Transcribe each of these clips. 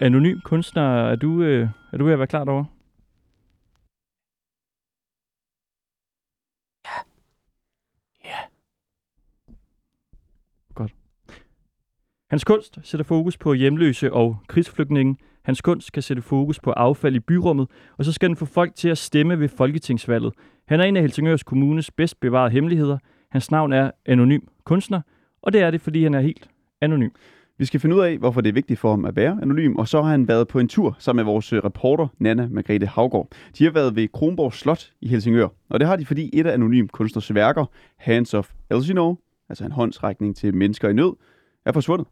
anonym kunstner. Er du, øh, er du ved at være klar derovre? Ja. Godt. Hans kunst sætter fokus på hjemløse og krigsflygtninge. Hans kunst kan sætte fokus på affald i byrummet, og så skal den få folk til at stemme ved folketingsvalget. Han er en af Helsingørs Kommunes bedst bevarede hemmeligheder. Hans navn er Anonym Kunstner, og det er det, fordi han er helt anonym. Vi skal finde ud af, hvorfor det er vigtigt for ham at være anonym, og så har han været på en tur sammen med vores øh, reporter, Nana Margrethe Havgård. De har været ved Kronborg Slot i Helsingør, og det har de, fordi et af anonym kunstners værker, Hands of Elsinore, altså en håndsrækning til mennesker i nød, er forsvundet.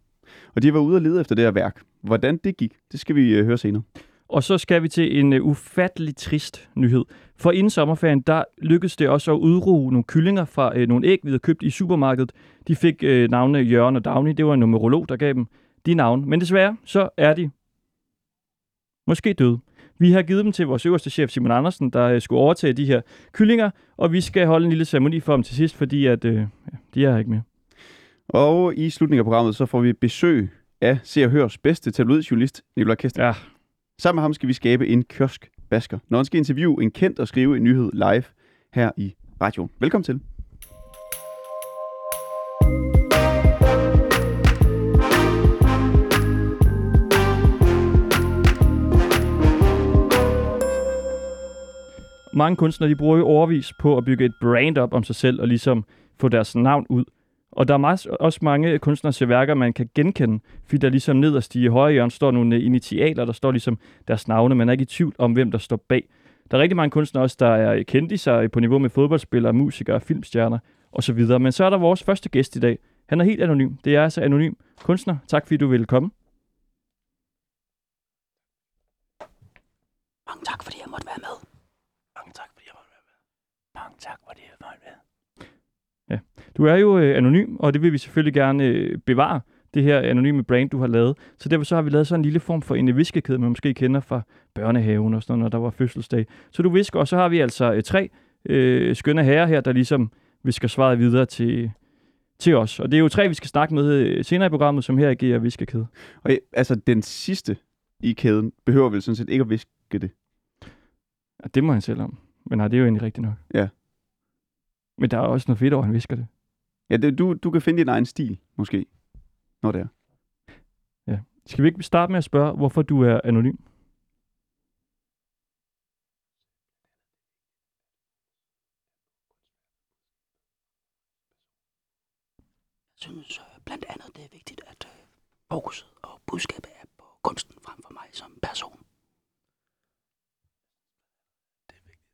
Og de har været ude og lede efter det her værk. Hvordan det gik, det skal vi øh, høre senere. Og så skal vi til en uh, ufattelig trist nyhed. For inden sommerferien, der lykkedes det også at udruge nogle kyllinger fra uh, nogle æg, vi havde købt i supermarkedet. De fik uh, navnene Jørgen og Dagny. Det var en numerolog, der gav dem de navne. Men desværre, så er de måske døde. Vi har givet dem til vores øverste chef, Simon Andersen, der uh, skulle overtage de her kyllinger, og vi skal holde en lille ceremoni for dem til sidst, fordi at, ja, de er her ikke mere. Og i slutningen af programmet, så får vi besøg af Se og Hørs bedste tabloidjournalist, Nikolaj Kester. Ja, Sammen med ham skal vi skabe en kioskbasker, når han skal interviewe en kendt og skrive en nyhed live her i radioen. Velkommen til. mange kunstnere, de bruger jo overvis på at bygge et brand op om sig selv og ligesom få deres navn ud. Og der er meget, også mange kunstners værker, man kan genkende, fordi der ligesom nederst i højre hjørne står nogle initialer, der står ligesom deres navne. Man er ikke i tvivl om, hvem der står bag. Der er rigtig mange kunstnere også, der er kendte sig på niveau med fodboldspillere, musikere, filmstjerner osv. Men så er der vores første gæst i dag. Han er helt anonym. Det er altså anonym kunstner. Tak fordi du ville komme. Mange tak, fordi jeg måtte være med. Mange tak, fordi jeg måtte være med. Mange tak, fordi jeg med. Du er jo øh, anonym, og det vil vi selvfølgelig gerne øh, bevare, det her anonyme brand, du har lavet. Så derfor så har vi lavet sådan en lille form for en viskekæde, man måske kender fra børnehaven og sådan noget, når der var fødselsdag. Så du visker, og så har vi altså øh, tre øh, skønne herrer her, der ligesom visker svaret videre til, til os. Og det er jo tre, vi skal snakke med øh, senere i programmet, som her agerer viskekæde. Og øh, altså, den sidste i kæden behøver vel sådan set ikke at viske det. Ja, det må han selv om. Men nej, det er jo egentlig rigtigt nok. Ja. Men der er også noget fedt over, at han visker det. Ja, det, du, du kan finde din egen stil, måske, når det er. Skal vi ikke starte med at spørge, hvorfor du er anonym? Jeg synes øh, blandt andet, det er vigtigt, at øh, fokuset og budskabet er på kunsten frem for mig som person. Det er vigtigt,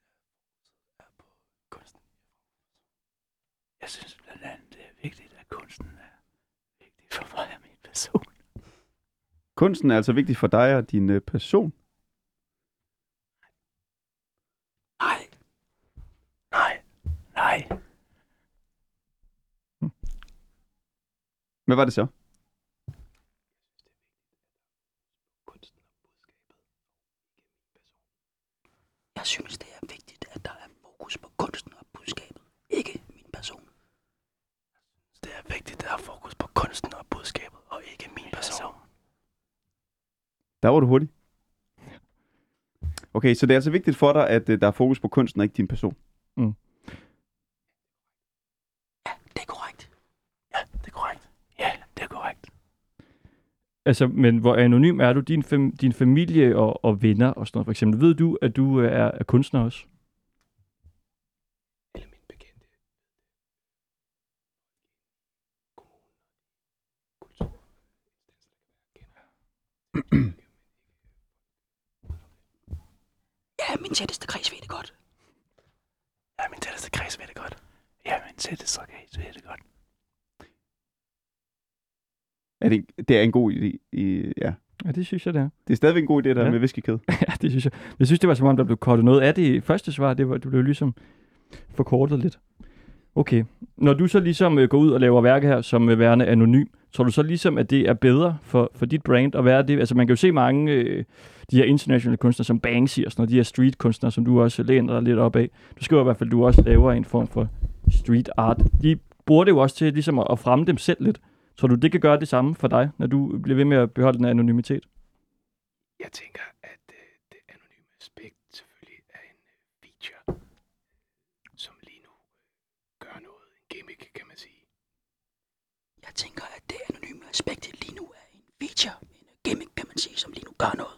at fokuset er på kunsten. Jeg synes blandt andet, det er vigtigt, at kunsten er vigtig for mig og min person. Kunsten er altså vigtig for dig og din øh, person. Nej, Nej, nej. Hvad var det så? Kunsten og budskabet. jeg synes, det er vigtigt, at der er fokus på kunsten og budskabet, ikke min person. Det er vigtigt, at der er fokus på kunsten og budskabet, og ikke min person. Der var du hurtig. Okay, så det er altså vigtigt for dig, at øh, der er fokus på kunsten og ikke din person. Ja, det er korrekt. Ja, det er korrekt. Ja, det er korrekt. Altså, men hvor anonym er du? Din, fam- din familie og, og venner og sådan noget, for eksempel. Ved du, at du øh, er, er kunstner også? Ja, min tætteste kreds ved det godt. Ja, min tætteste kreds ved det godt. Ja, min tætteste kreds ved det godt. Er det, det er en god idé. I, ja. Ja, det synes jeg, det er. Det er stadigvæk en god idé, der Ja. ja. med viskekæde. ja, det synes jeg. Jeg synes, det var som om, der blev kortet noget af det første svar. Det, var, det blev ligesom forkortet lidt. Okay. Når du så ligesom øh, går ud og laver værker her som øh, værende anonym, tror du så ligesom, at det er bedre for, for dit brand at være det? Altså man kan jo se mange øh, de her internationale kunstnere som Banksy og sådan noget, de her street kunstnere, som du også læner dig lidt op af. Du skriver i hvert fald, at du også laver en form for street art. De bruger det jo også til ligesom at, at fremme dem selv lidt. Tror du, det kan gøre det samme for dig, når du bliver ved med at beholde den anonymitet? Jeg tænker, at øh, det anonyme aspekt selvfølgelig er en øh, feature, som lige nu øh, gør noget. En gimmick, kan man sige. Jeg tænker, at det anonyme aspekt lige nu er en feature, en gimmick, kan man sige, som lige nu gør noget.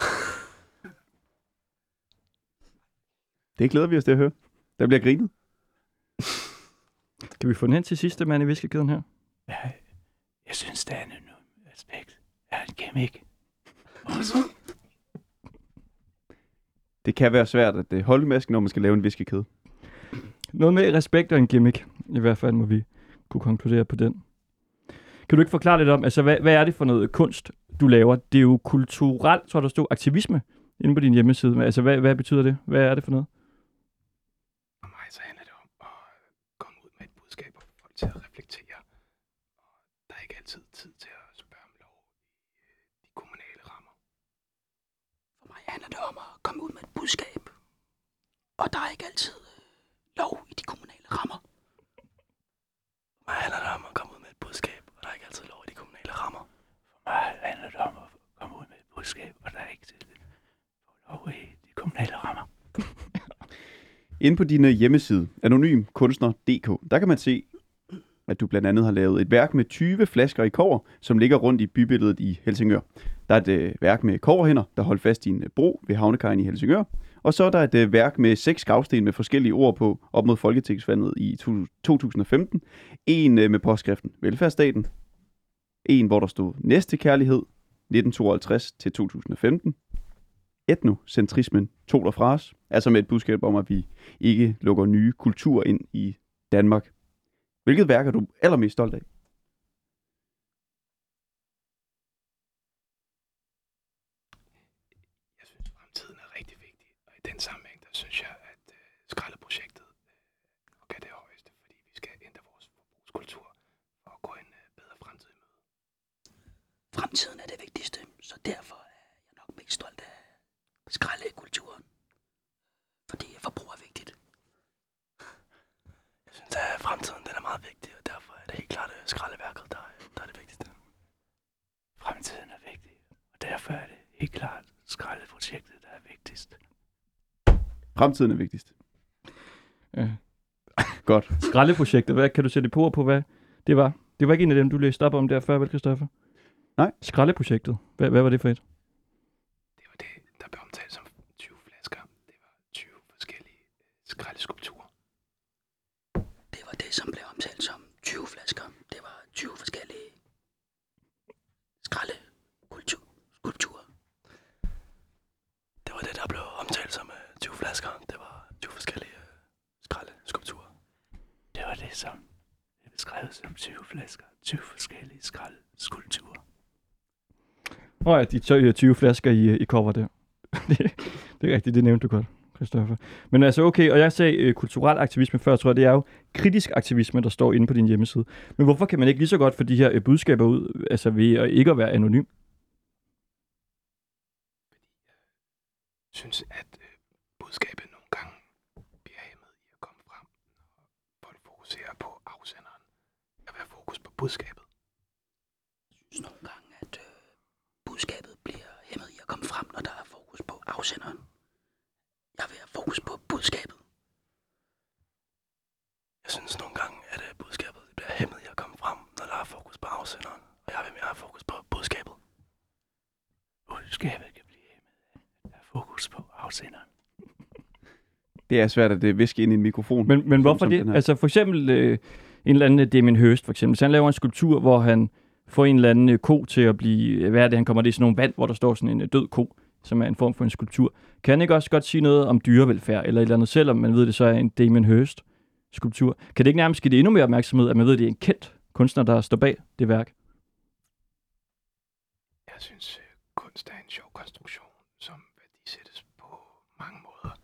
Det glæder vi os til at høre. Der bliver grinet. Kan vi få den hen til sidste mand i viskekæden her? Jeg, jeg synes, det anonyme aspekt er en gimmick. Det kan være svært at holde masken, når man skal lave en viskekæde. Noget med respekt og en gimmick. I hvert fald må vi kunne konkludere på den. Kan du ikke forklare lidt om, altså hvad, hvad er det for noget kunst, du laver? Det er jo kulturelt, tror jeg, der stod, aktivisme inde på din hjemmeside. Men Altså hvad, hvad betyder det? Hvad er det for noget? For mig så handler det om at komme ud med et budskab og folk til at reflektere. Og der er ikke altid tid til at spørge om lov i øh, de kommunale rammer. For mig handler det om at komme ud med et budskab. Og der er ikke altid øh, lov i de kommunale rammer. Mig handler det om at komme ud med et budskab, og der er ikke altid lov i de kommunale rammer. For mig handler det om at komme ud med et budskab, og der er ikke altid lov i de kommunale rammer. Inde på din øh, hjemmeside, anonymkunstner.dk, der kan man se, at du blandt andet har lavet et værk med 20 flasker i kover, som ligger rundt i bybilledet i Helsingør. Der er et øh, værk med koverhænder, der holder fast i en øh, bro ved havnekajen i Helsingør. Og så er der et øh, værk med seks gravsten med forskellige ord på op mod Folketingsvandet i 2015. En øh, med påskriften Velfærdsstaten. En, hvor der stod Næste Kærlighed 1952 til 2015. Etnocentrismen tog der fra os. Altså med et budskab om, at vi ikke lukker nye kulturer ind i Danmark. Hvilket værk er du allermest stolt af? Jeg synes, fremtiden er rigtig vigtig, og i den sammenhæng, der synes jeg, at øh, skraldeprojektet øh, nok er det højeste, fordi vi skal ændre vores forbrugskultur for at gå en øh, bedre fremtid i møde. Fremtiden er det vigtigste, så derfor er jeg nok mest stolt af skraldekulturen. Fordi forbrug er vigtigt. Jeg synes, at fremtiden den er meget vigtig, og derfor er det helt klart skraldeværket, der, er- der er det vigtigste. Fremtiden er vigtig, og derfor er det helt klart skraldeprojektet, der er vigtigst. Fremtiden er vigtigst. Ja. Godt. Skraldeprojektet, hvad kan du sætte på på, hvad det var? Det var ikke en af dem, du læste op om der før, vel, Christoffer? Nej. Skraldeprojektet. Hvad, hvad var det for et? Det var det, der blev omtalt som 20 flasker. Det var 20 forskellige øh, skraldeskulpturer. Det var det, som blev omtalt som 20 flasker. Det var 20 forskellige skraldekultur- skulpturer. Det var det, der blev omtalt som øh, 20 flasker. Det var 20 forskellige øh, skraldeskulpturer. Det var det, som det blev skrevet som 20 flasker. 20 forskellige skraldeskulpturer. Oh ja, de tø- 20 flasker i, i cover der. det, det er rigtigt, det nævnte du godt, Christoffer. Men altså okay, og jeg sagde øh, kulturel aktivisme før, tror jeg, det er jo kritisk aktivisme, der står inde på din hjemmeside. Men hvorfor kan man ikke lige så godt få de her øh, budskaber ud, altså ved at ikke at være anonym? Jeg synes, at øh, budskabet nogle gange bliver hæmmet i at komme frem, når folk fokuserer på afsenderen. Jeg vil have fokus på budskabet. Jeg synes nogle gange, at øh, budskabet bliver hæmmet i at komme frem, når der er fokus på afsenderen. Jeg vil have fokus på budskabet. Jeg synes nogle gange, at øh, budskabet bliver hæmmet i at komme frem, når der er fokus på afsenderen. Og jeg vil mere have fokus på budskabet. Budskabet kan blive hæmmet af, at fokus på afsenderen. Det er svært at øh, viske ind i en mikrofon. Men, men hvorfor det? Altså for eksempel øh, en eller anden Damien Hirst, for eksempel. Hvis han laver en skulptur, hvor han få en eller anden øh, ko til at blive, øh, hvad er det, han kommer det er sådan nogle vand, hvor der står sådan en øh, død ko, som er en form for en skulptur. Kan han ikke også godt sige noget om dyrevelfærd, eller et eller andet, selvom man ved, det så er en Damien Hirst skulptur? Kan det ikke nærmest give det endnu mere opmærksomhed, at man ved, at det er en kendt kunstner, der står bag det værk? Jeg synes, kunst er en sjov konstruktion, som værdisættes på mange måder.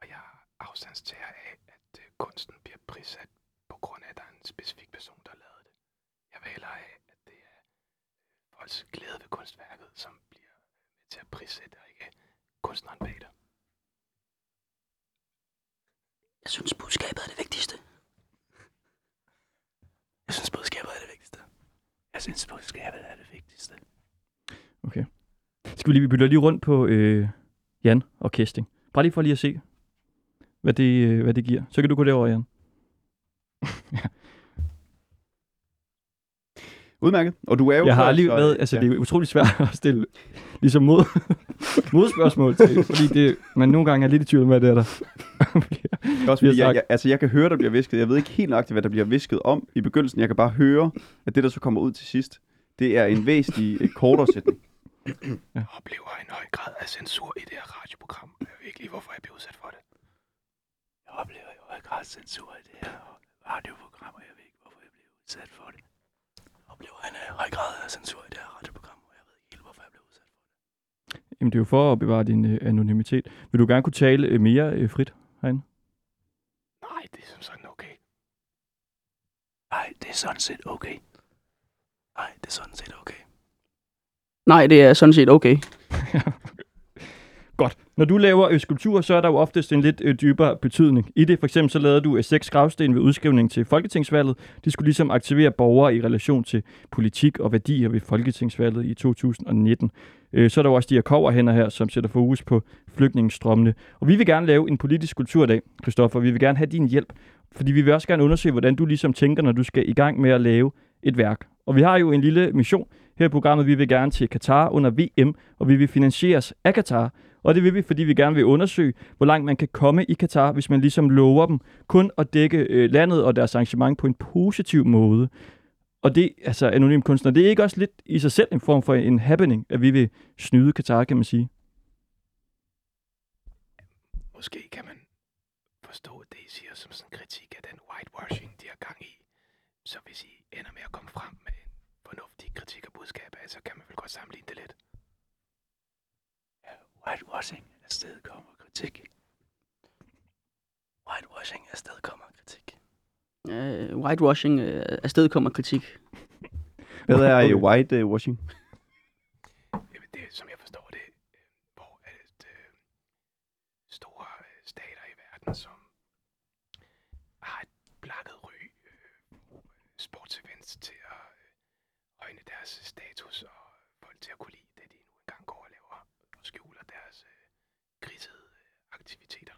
Og jeg afstandstager af, at kunsten bliver prissat på grund af, at der er en specifik person, der har lavet det. Jeg vil hellere have, at det er øh, folks glæde ved kunstværket, som bliver med til at prissætte, og ikke kunstneren bag det. Jeg synes, budskabet er det vigtigste. Jeg synes, budskabet er det vigtigste. Jeg synes, budskabet er det vigtigste. Okay. skal vi lige, vi bytter lige rundt på øh, Jan og Kesting. Bare lige for lige at se, hvad det, øh, hvad det giver. Så kan du gå derover, Jan. Udmærket. Og du er jo... Jeg har lige været, altså ja. det er utroligt svært at stille ligesom mod, modspørgsmål til, fordi det, man nogle gange er lidt i tvivl om, hvad det er der. Det er også fordi, jeg, jeg, altså, jeg kan høre, der bliver visket. Jeg ved ikke helt nøjagtigt, hvad der bliver visket om i begyndelsen. Jeg kan bare høre, at det, der så kommer ud til sidst, det er en væsentlig øh, kortere sætning. Jeg oplever en høj grad af censur i det her radioprogram. Jeg ved ikke lige, hvorfor jeg bliver udsat for det. Jeg oplever i høj grad censur i det her radioprogram, og jeg ved ikke, hvorfor jeg bliver udsat for det. Oplever en øh, høj grad af censur i det her radioprogram, og jeg ved ikke helt, hvorfor jeg bliver udsat for det. Jamen, det er jo for at bevare din øh, anonymitet. Vil du gerne kunne tale øh, mere øh, frit herinde? Nej, det er som sådan okay. Nej, det er sådan set okay. Nej, det er sådan set okay. Nej, det er sådan set okay. Godt. Når du laver øh, skulpturer, så er der jo oftest en lidt øh, dybere betydning i det. For eksempel så lavede du øh, seks gravsten ved udskrivning til Folketingsvalget. De skulle ligesom aktivere borgere i relation til politik og værdier ved Folketingsvalget i 2019. Øh, så er der jo også de her koverhænder her, som sætter fokus på flygtningestrømmene. Og vi vil gerne lave en politisk kulturdag, Kristoffer. Christoffer. Vi vil gerne have din hjælp, fordi vi vil også gerne undersøge, hvordan du ligesom tænker, når du skal i gang med at lave et værk. Og vi har jo en lille mission her i programmet. Vi vil gerne til Katar under VM, og vi vil finansieres af Katar. Og det vil vi, fordi vi gerne vil undersøge, hvor langt man kan komme i Katar, hvis man ligesom lover dem kun at dække øh, landet og deres arrangement på en positiv måde. Og det, altså anonym kunstner, det er ikke også lidt i sig selv en form for en happening, at vi vil snyde Katar, kan man sige. Måske kan man forstå det, I siger som sådan en kritik af den whitewashing, de har gang i. Så hvis I ender med at komme frem med kritik og budskab af, så kan man vel godt sammenligne det lidt. Whitewashing afsted kommer kritik. Whitewashing afsted kommer kritik. Uh, whitewashing uh, afsted kommer kritik. Hvad er whitewashing? Jamen, det er, som jeg forstår det, øh, hvor at øh, store øh, stater i verden, som har et blakket ry, øh, sportsevents til at øh, højne deres status og folk til at kunne lide det, de nu engang går og laver og skjuler deres øh, grisede øh, aktiviteter.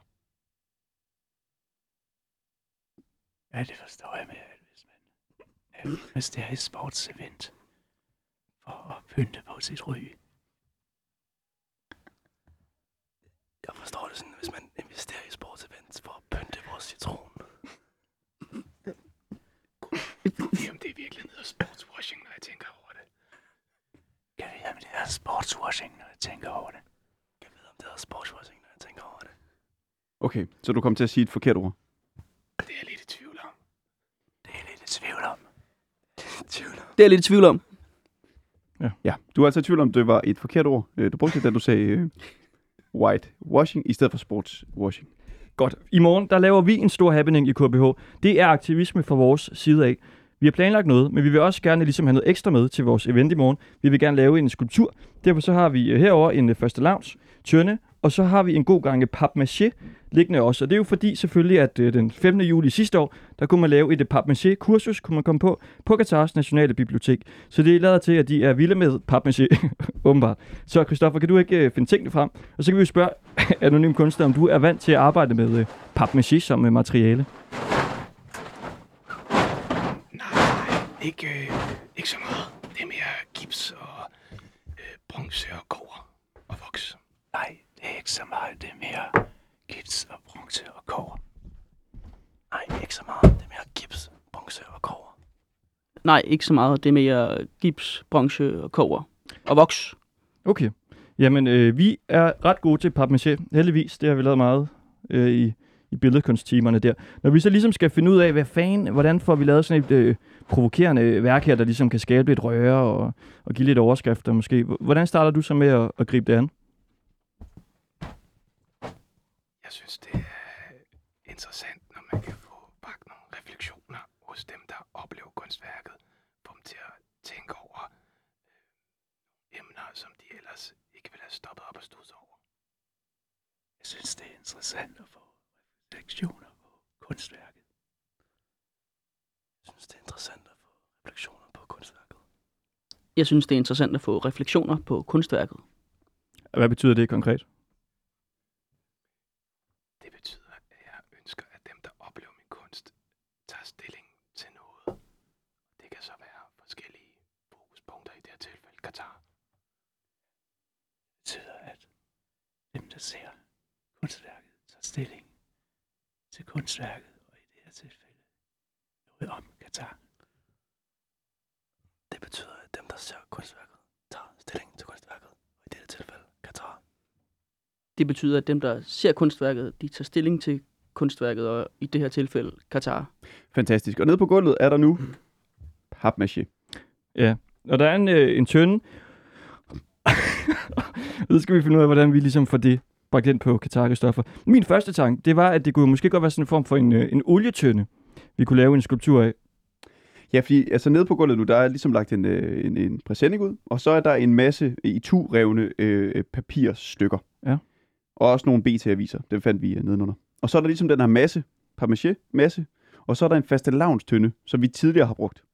Ja, det forstår jeg med, at hvis man investerer i et sportsevent for at pynte på sit ry. Jeg forstår det sådan, hvis man investerer i sportsevents for at pynte på citron. Det er om det i virkeligheden hedder sportswashing, når jeg tænker over det. Jeg ved, om det er sportswashing, når jeg tænker over det. Jeg ved, om det er sportswashing, når jeg tænker over det. Okay, så du kom til at sige et forkert ord. Det er lidt i tvivl om. Det er jeg lidt tvivl om. Tvivl om. Det er jeg lidt i tvivl om. Ja, du er altså i tvivl om, det var et forkert ord. Øh, Du brugte det, da du sagde øh, whitewashing i stedet for sportswashing. Godt. I morgen, der laver vi en stor happening i KBH. Det er aktivisme fra vores side af. Vi har planlagt noget, men vi vil også gerne ligesom have noget ekstra med til vores event i morgen. Vi vil gerne lave en skulptur. Derfor så har vi øh, herover en øh, første lounge, tørne, og så har vi en god gang papmaché liggende også. Og det er jo fordi selvfølgelig, at øh, den 5. juli sidste år, der kunne man lave et papmaché kursus kunne man komme på, på Katars Nationale Bibliotek. Så det er lavet til, at de er vilde med papmaché, åbenbart. Så Christoffer, kan du ikke øh, finde tingene frem? Og så kan vi jo spørge anonym kunstner, om du er vant til at arbejde med øh, papmaché som øh, materiale. Nej, ikke, øh, ikke så meget. Det er mere gips og øh, bronze og kover og voks. Nej, det er ikke så meget. Det er mere gips og bronze og kover. Nej, ikke så meget. Det er mere gips, bronze og kover. Nej, ikke så meget. Det er mere gips, bronze og kover. Og voks. Okay. Jamen, øh, vi er ret gode til papmaché. Heldigvis, det har vi lavet meget øh, i, i billedkunsttimerne der. Når vi så ligesom skal finde ud af, hvad fanden, hvordan får vi lavet sådan et øh, provokerende værk her, der ligesom kan skabe lidt røre og, og give lidt overskrifter måske. Hvordan starter du så med at, at gribe det an? Jeg synes, det er interessant, når man kan få bagt nogle refleksioner hos dem, der oplever kunstværket. Få dem til at tænke over øh, emner, som de ellers ikke ville have stoppet op og studset over. Jeg synes, det er interessant at få refleksioner på kunstværket. Jeg synes, det er interessant at få refleksioner på kunstværket. Jeg synes, det er interessant at få refleksioner på kunstværket. Hvad betyder det konkret? Det betyder, at jeg ønsker, at dem, der oplever min kunst, tager stilling til noget. Det kan så være forskellige fokuspunkter i det her tilfælde. Katar. Det betyder, at ser kunstværket, tager stilling til kunstværket, og i det her tilfælde noget om Katar. Det betyder, at dem, der ser kunstværket, tager stilling til kunstværket, og i dette tilfælde Katar. Det betyder, at dem, der ser kunstværket, de tager stilling til kunstværket, og i det her tilfælde Katar. Fantastisk. Og nede på gulvet er der nu papmaché. Og der er en, øh, en tønde. Så skal vi finde ud af, hvordan vi ligesom får det bragt ind på Katar-stoffer. Min første tanke, det var, at det kunne måske godt være sådan en form for en, øh, en olietønde, vi kunne lave en skulptur af. Ja, fordi altså nede på gulvet nu, der er ligesom lagt en, øh, en, en præsending ud, og så er der en masse i tu revne øh, papirstykker. Ja. Og også nogle BT-aviser, det fandt vi øh, nedenunder. Og så er der ligesom den her masse, papmaché masse, og så er der en faste lavnstønde, som vi tidligere har brugt.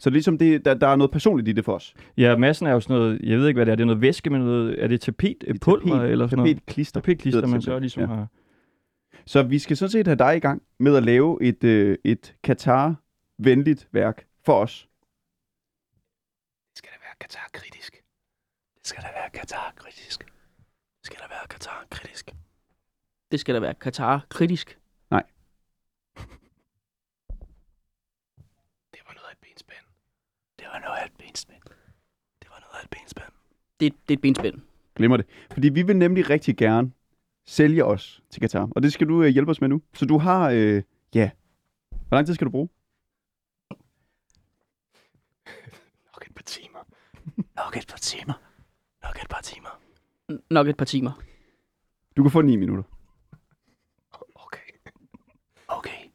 Så ligesom det, der, der er noget personligt i det for os. Ja, massen er jo sådan noget, jeg ved ikke, hvad det er, det er noget væske med noget, er det tapet, Det er pulver tapet- eller sådan noget? Tapetklister. Tapetklister, hedder man så ligesom simpelthen. har... Så vi skal sådan set have dig i gang med at lave et, øh, et Katar-venligt værk for os. Det skal da være Katar-kritisk. Det skal da være Katar-kritisk. Det skal da være Katar-kritisk. Det skal da være Katar-kritisk. Det var noget af et benspænd. Det var noget af et benspænd. Det var noget af et benspænd. Det, det er et benspænd. Glemmer det. Fordi vi vil nemlig rigtig gerne sælge os til Katar. Og det skal du øh, hjælpe os med nu. Så du har, øh, ja, hvor lang tid skal du bruge? Nok et par timer. Nok et par timer. Nok et par timer. N- Nok et par timer. Du kan få 9 minutter. Okay. Okay.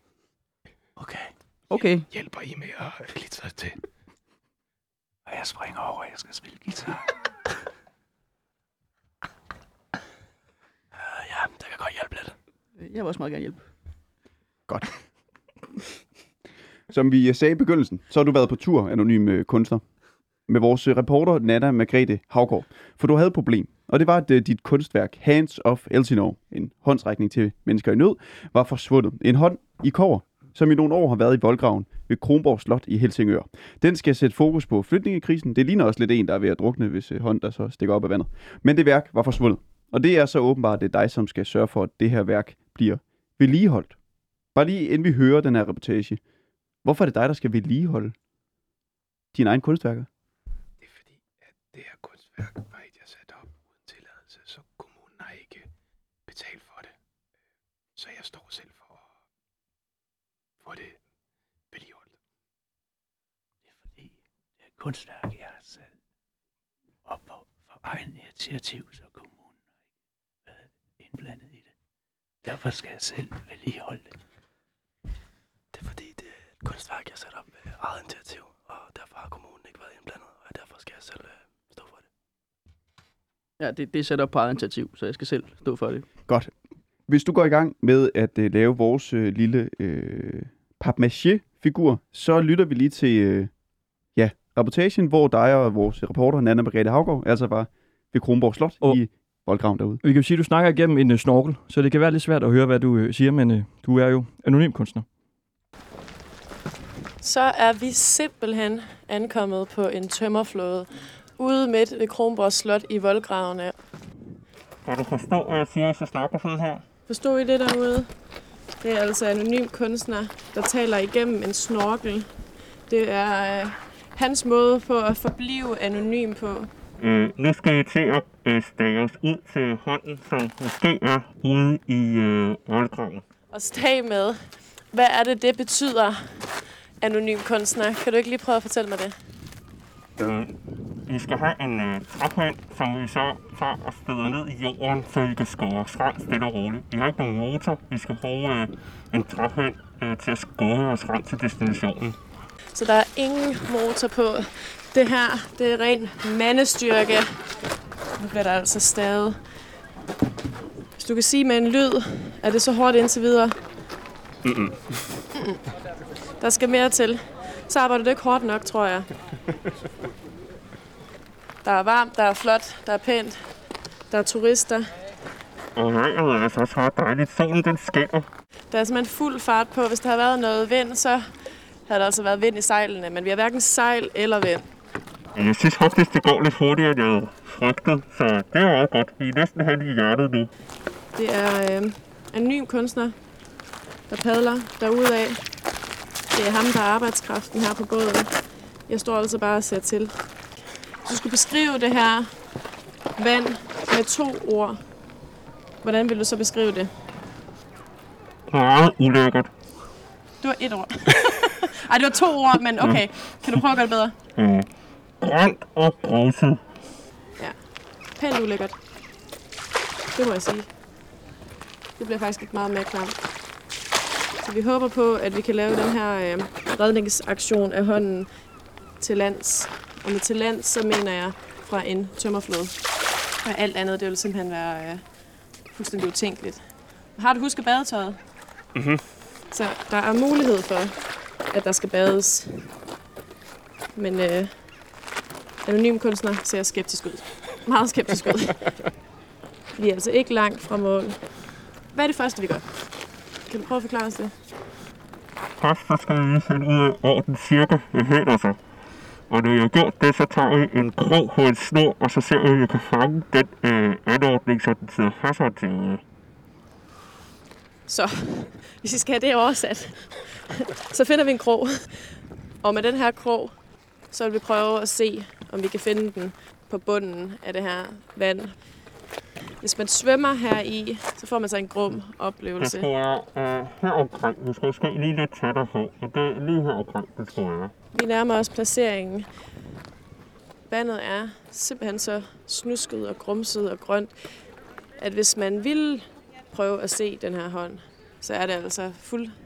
Okay. Okay. Hjælper I med at glitre til? Og jeg springer over, jeg skal spille guitar. uh, ja, det kan godt hjælpe lidt. Jeg vil også meget gerne hjælpe. Som vi øh, sagde i begyndelsen, så har du været på tur, anonym øh, kunstner, med vores øh, reporter Nana Margrethe Havgård. For du havde et problem, og det var, at dit kunstværk Hands of Elsinore, en håndsrækning til mennesker i nød, var forsvundet. En hånd i kover, som i nogle år har været i voldgraven ved Kronborg Slot i Helsingør. Den skal sætte fokus på flygtningekrisen. Det ligner også lidt en, der er ved at drukne, hvis øh, hånd der så stikker op af vandet. Men det værk var forsvundet. Og det er så åbenbart, det er dig, som skal sørge for, at det her værk bliver vedligeholdt. Bare lige inden vi hører den her reportage. Hvorfor er det dig, der skal vedligeholde dine egne kunstværker? Det er fordi, at det her kunstværk var et, jeg satte op uden tilladelse, så kommunen har ikke betalt for det. Så jeg står selv for at få det vedligeholdt. Det er fordi, er kunstværk, jeg har sat op på for egen initiativ, så kommunen har ikke været indblandet i det. Derfor skal jeg selv vedligeholde det. Det er fordi, det er et kunstværk, jeg satte op med eget initiativ, og derfor har kommunen ikke været indblandet, og derfor skal jeg selv øh, stå for det. Ja, det, det er sat op på eget initiativ, så jeg skal selv stå for det. Godt. Hvis du går i gang med at øh, lave vores øh, lille øh, papmaché-figur, så lytter vi lige til øh, reportagen, hvor dig og vores reporter, Nana Margrethe Havgård, altså var ved Kronborg Slot Og- i voldgraven derude. Vi kan jo sige, at du snakker igennem en uh, snorkel, så det kan være lidt svært at høre, hvad du uh, siger, men uh, du er jo anonym kunstner. Så er vi simpelthen ankommet på en tømmerflåde ude midt ved Kronborg Slot i voldgravene. Kan du forstå, hvad jeg siger, så snakker sådan her? Forstod I det derude? Det er altså anonym kunstner, der taler igennem en snorkel. Det er øh, hans måde på at forblive anonym på. Øh, nu skal I til at øh, stage os ud til hånden, som måske er ude i øh, voldgraven. Og stag med, hvad er det, det betyder, anonym kunstner? Kan du ikke lige prøve at fortælle mig det? Øh, I skal have en øh, træpind, som vi så tager og støder ned i jorden, så I kan skåre os frem stille og roligt. I har ikke nogen motor. Vi skal bruge øh, en træpind øh, til at skåre os frem til destinationen. Så der er ingen motor på. Det her, det er ren mandestyrke. Nu bliver der altså stavet. Hvis du kan sige med en lyd, er det så hårdt indtil videre? Mm-mm. Der skal mere til. Så arbejder du ikke hårdt nok, tror jeg. Der er varmt, der er flot, der er pænt. Der er turister. Og vejret er altså også ret dejligt. Solen den skinner. Der er simpelthen fuld fart på. Hvis der har været noget vind, så har der altså været vind i sejlene. Men vi har hverken sejl eller vind. Jeg synes faktisk, det går lidt hurtigere, end jeg havde frygtet. Så det er meget godt. Vi er næsten hen i hjertet nu. Det er øh, anonym kunstner, der padler derudad. Det er ham, der er arbejdskraften her på båden. Jeg står altså bare og ser til. Hvis du skulle beskrive det her vand med to ord, hvordan vil du så beskrive det? Meget ulækkert. Det var et ord. Ej, det var to ord, men okay. Kan du prøve at gøre det bedre? Øh, grønt og gruset. Pænt ulækkert. Det må jeg sige. Det bliver faktisk ikke meget mere klamt. Så vi håber på, at vi kan lave den her øh, redningsaktion af hånden til lands. Og med til lands, så mener jeg fra en tømmerflåde. Og alt andet, det vil simpelthen være øh, fuldstændig utænkeligt. Har du husket badetøjet? Mhm. Så der er mulighed for, at der skal bades. Men øh, anonym kunstner ser skeptisk ud. Meget skeptisk ud. Vi er altså ikke langt fra mål. Hvad er det første, vi gør? Kan du prøve at forklare os det? Først så skal vi finde ud af, hvor den cirka befinder sig. Og når jeg har gjort det, så tager vi en krog på en snor, og så ser vi, om vi kan fange den øh, anordning, så den sidder fast til. Så, hvis vi skal have det oversat, så finder vi en krog. Og med den her krog, så vil vi prøve at se, om vi kan finde den på bunden af det her vand. Hvis man svømmer her i, så får man så en grum Det oplevelse. skulle være øh, her omkring. Vi skal måske lige lidt tættere på. Det er lige her omkring, det skulle være. Vi nærmer os placeringen. Vandet er simpelthen så snusket og grumset og grønt, at hvis man vil prøve at se den her hånd, så er det altså fuldstændig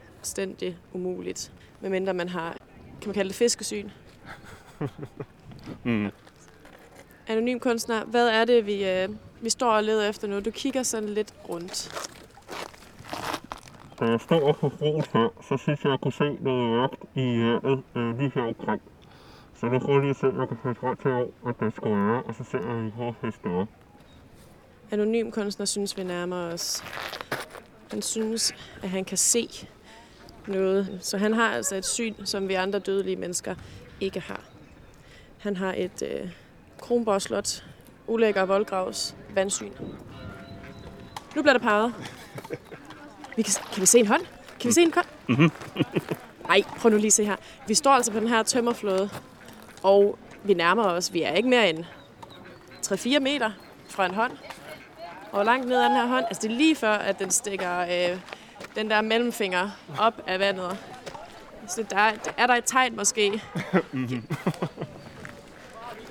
umuligt. Medmindre man har, kan man kalde det fiskesyn. Mm. Anonym kunstner, hvad er det, vi, øh, vi står og leder efter nu? Du kigger sådan lidt rundt. Da jeg stod og broen her, så synes jeg, jeg kunne se noget mørkt i vandet øh, lige her omkring. Så nu prøver jeg lige at se, om jeg kan finde frem til, hvor at det skulle være, og så ser jeg, om vi kan fiske det op. Anonym kunstner synes, vi nærmer os. Han synes, at han kan se noget. Så han har altså et syn, som vi andre dødelige mennesker ikke har. Han har et øh, Kronborg Slot, ulækker voldgravs vandsyn. Nu bliver der peget. Vi kan, kan vi se en hånd? Kan vi se en hånd? Nej, prøv nu lige at se her. Vi står altså på den her tømmerflåde, og vi nærmer os. Vi er ikke mere end 3-4 meter fra en hånd. Og langt ned er den her hånd? Altså det er lige før, at den stikker øh, den der mellemfinger op af vandet. Så der, er der et tegn måske?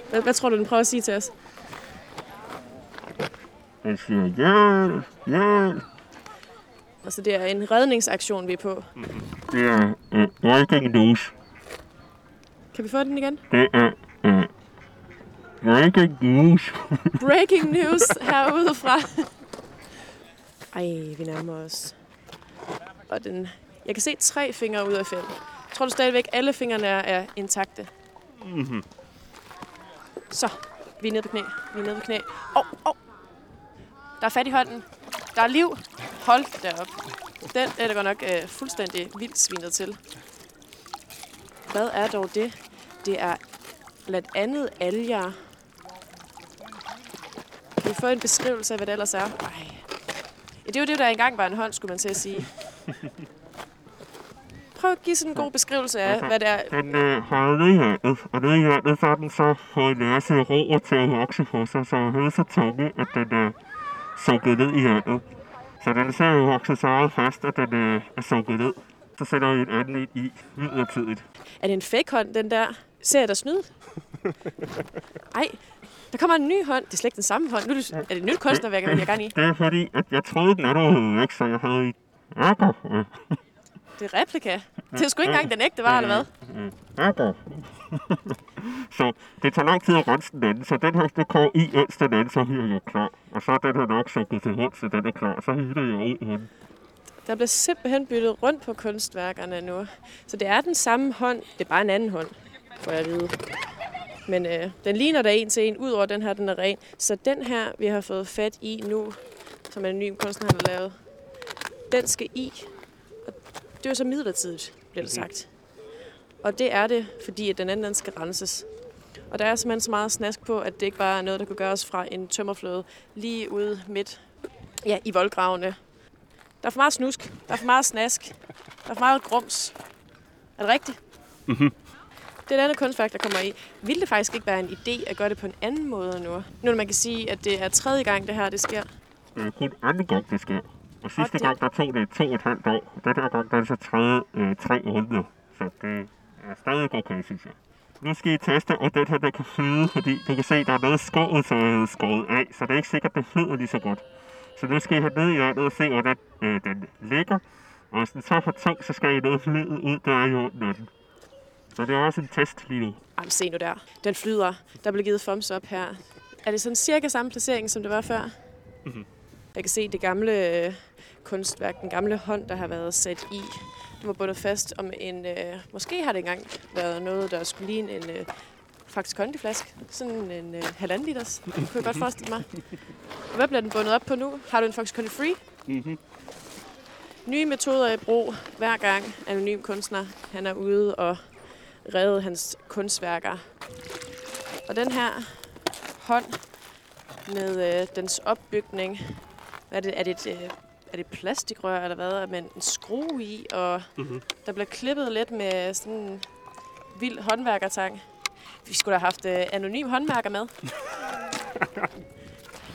hvad, hvad tror du, den prøver at sige til os? Den siger, hjælp, hjælp. Altså det er en redningsaktion, vi er på. Det er øh, breaking news. Kan vi få den igen? Det er øh, breaking news. Breaking news herude fra. Ej, vi nærmer os. Og den, jeg kan se tre fingre ud af fem. Tror du stadigvæk, alle fingrene er, er intakte? Mm-hmm. Så, vi er nede på knæ. Vi er nede på knæ. Åh, oh, åh. Oh. Der er fat i hånden. Der er liv. Hold da op. Den er da godt nok øh, fuldstændig vildt svinet til. Hvad er dog det? Det er blandt andet alger. Kan vi få en beskrivelse af, hvad det ellers er? Ej. Ja, det er jo det, der engang var en hånd, skulle man til at sige. Prøv at give sådan en god beskrivelse af, hvad det er. Den øh, har vandet, og vandet så den så fået en masse roer til at vokse på sig, så er så tunge, at den er sunket ned i vandet. Så den så vokset så meget fast, at den øh, er sunket ned. Så sætter vi en anden ind i midlertidigt. Er det en fake hånd, den der? Ser jeg dig snyde? Ej, der kommer en ny hånd. Det er slet ikke den samme hånd. Nu er det, er det et nyt kunsterværk, jeg vil gerne i. Det er fordi, at jeg troede, den var væk, så jeg havde. Øh, Det er replika. Det er sgu ikke engang den ægte var, eller hvad? så det tager lang tid at rense den anden, så den her, det kommer i, mens den anden, så er jeg klar. Og så er den her nok sunket til hund, så den er klar. Så hitter jeg ud den. Der bliver simpelthen byttet rundt på kunstværkerne nu. Så det er den samme hånd. Det er bare en anden hånd, får jeg at vide. Men øh, den ligner da en til en, ud over den her, den er ren. Så den her, vi har fået fat i nu, som er en ny kunstner, har lavet, den skal i. Og det er jo så midlertidigt, bliver det sagt. Og det er det, fordi at den anden den skal renses. Og der er simpelthen så meget snask på, at det ikke bare er noget, der kan gøres fra en tømmerflåde lige ude midt ja, i voldgravene. Der er for meget snusk, der er for meget snask, der er for meget grums. Er det rigtigt? Mhm. Det er et andet kunstværk, der kommer i. Vil det faktisk ikke være en idé at gøre det på en anden måde nu? Nu når man kan sige, at det er tredje gang, det her det sker. Det er kun anden gang, det sker. Og sidste det- gang, der tog det to og et halvt år. Den her gang, der er så tredje øh, tre måneder. Så det er stadig okay, synes jeg. Nu skal I teste, og den her, der kan flyde, fordi du kan se, der er noget skåret, som er skåret af, så det er ikke sikkert, at det flyder lige så godt. Så nu skal I have ned i vandet og se, hvordan øh, den ligger. Og hvis den så er for tung, så skal I noget flyde ud, der er i orden. Så det er også en test lige nu. Jamen, se nu der. Den flyder. Der blev givet thumbs up her. Er det sådan cirka samme placering, som det var før? Mm-hmm. Jeg kan se det gamle øh, kunstværk, den gamle hånd, der har været sat i. Det var bundet fast om en... Øh, måske har det engang været noget, der skulle ligne en... Øh, faktisk kondiflaske. Sådan en øh, halvanden liters. Kunne jeg godt forestille mig. Og hvad bliver den bundet op på nu? Har du en Fox Condi Free? Mhm. Nye metoder i brug hver gang anonym kunstner han er ude og redde hans kunstværker. Og den her hånd med øh, dens opbygning, hvad er det, er det et, øh, er det et plastikrør eller hvad, med en skrue i, og mm-hmm. der bliver klippet lidt med sådan en vild håndværkertang. Vi skulle da have haft øh, anonym håndværker med.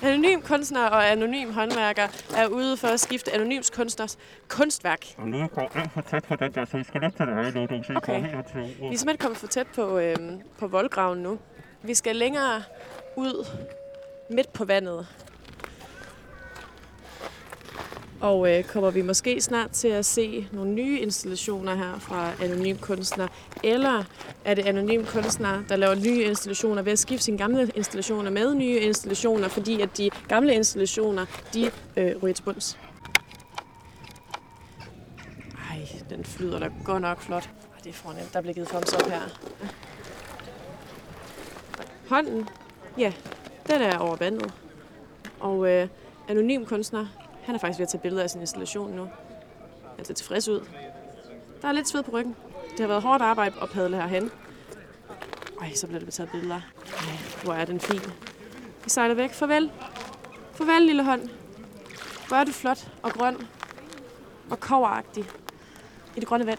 Anonym kunstner og anonym håndværker er ude for at skifte anonyms kunstners kunstværk. Og nu går alt for tæt på den der, så I skal lidt til det nu, du kan Okay. helt til Vi er simpelthen kommet for tæt på, øhm, på voldgraven nu. Vi skal længere ud midt på vandet. Og øh, kommer vi måske snart til at se nogle nye installationer her fra Anonym Kunstner? Eller er det Anonym Kunstner, der laver nye installationer ved at skifte sine gamle installationer med nye installationer, fordi at de gamle installationer, de øh, ryger til bunds? Ej, den flyder da godt nok flot. Ej, det er fornemt. Der bliver givet thumbs op her. Hånden, ja, den er over vandet. Og øh, anonym kunstner, han er faktisk ved at tage billeder af sin installation nu. Han ser tilfreds ud. Der er lidt sved på ryggen. Det har været hårdt arbejde at padle herhen. Ej, så bliver det taget billeder. Ej, hvor er den fin. Vi sejler væk. Farvel. Farvel, lille hånd. Hvor er du flot og grøn og koveragtig i det grønne vand.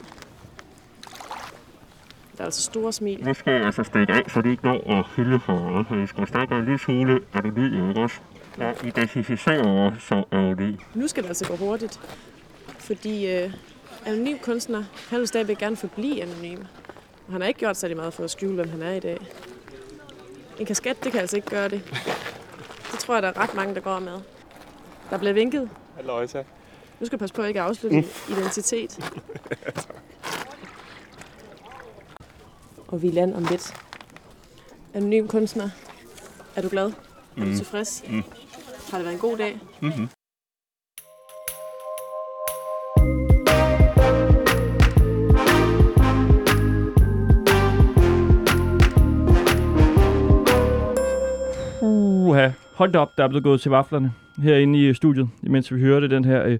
Der er altså store smil. Nu skal jeg altså stikke af, så det ikke når at hylde for meget. Så I skal snakke en lille smule anonym, ikke også? Og identificere os som anonym. Nu skal det altså gå hurtigt, fordi øh, anonym kunstner, han vil stadigvæk gerne forblive anonym. Og han har ikke gjort særlig meget for at skjule, hvem han er i dag. En kasket, det kan altså ikke gøre det. Det tror jeg, der er ret mange, der går med. Der bliver vinket. Halløjsa. Nu skal du passe på at ikke afsløre din identitet. Og vi lander om lidt. Anonym kunstner. Er du glad? Er du tilfreds? Mm. Har det været en god dag? Mm-hmm. Uha, hold da op, der er blevet gået til vaflerne herinde i øh, studiet, imens vi hørte den her øh,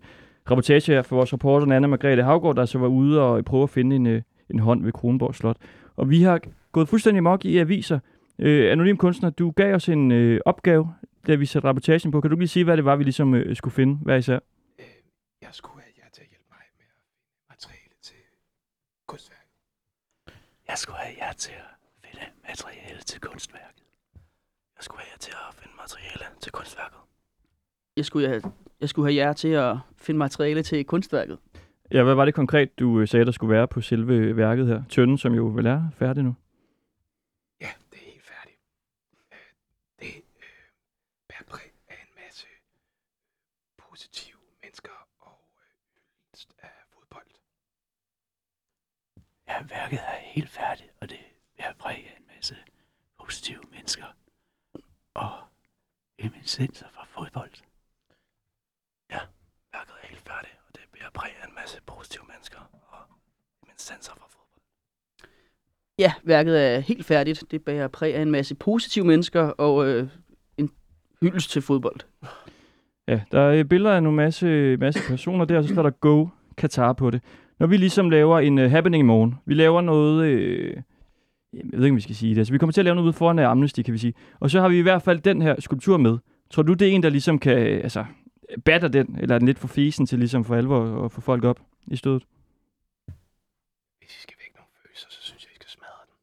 reportage her fra vores reporter, Anna Margrethe Havgård, der så var ude og prøve at finde en, øh, en hånd ved Kronborg Slot. Og vi har gået fuldstændig mok i aviser. Øh, Anonym Kunstner, du gav os en øh, opgave, da vi satte rapportagen på. Kan du lige sige, hvad det var, vi ligesom øh, skulle finde hver især? Øh, jeg skulle have jer til at hjælpe mig med at finde materiale til kunstværket. Jeg skulle have jer til at finde materiale til kunstværket. Jeg skulle have jer til at finde materiale til kunstværket. Jeg skulle have, jeg skulle have jer til at finde materiale til kunstværket. Ja, hvad var det konkret, du øh, sagde, der skulle være på selve værket her? Tønden, som jo vel er færdig nu. Ja, det er helt færdigt. Øh, det øh, bærer præg af en masse positive mennesker og øh, yndest af fodbold. Ja, værket er helt færdigt, og det er præg af en masse positive mennesker. Og eminenser fra fodbold. Ja, værket er helt færdigt, og det bærer præg af en masse positive mennesker og eminenser fra fodbold. Ja, værket er helt færdigt. Det bærer præg af en masse positive mennesker og øh, en hyldest til fodbold. Ja, der er billeder af nogle masse, masse personer der, og så står der Go Qatar på det. Når vi ligesom laver en uh, happening i morgen, vi laver noget, øh, jeg ved ikke, om vi skal sige det, altså vi kommer til at lave noget ude foran af Amnesty, kan vi sige. Og så har vi i hvert fald den her skulptur med. Tror du, det er en, der ligesom kan, altså, batter den, eller er den lidt for fesen til ligesom for alvor at få folk op i stødet? Hvis I skal væk nogle følelser, så synes jeg, I skal smadre den.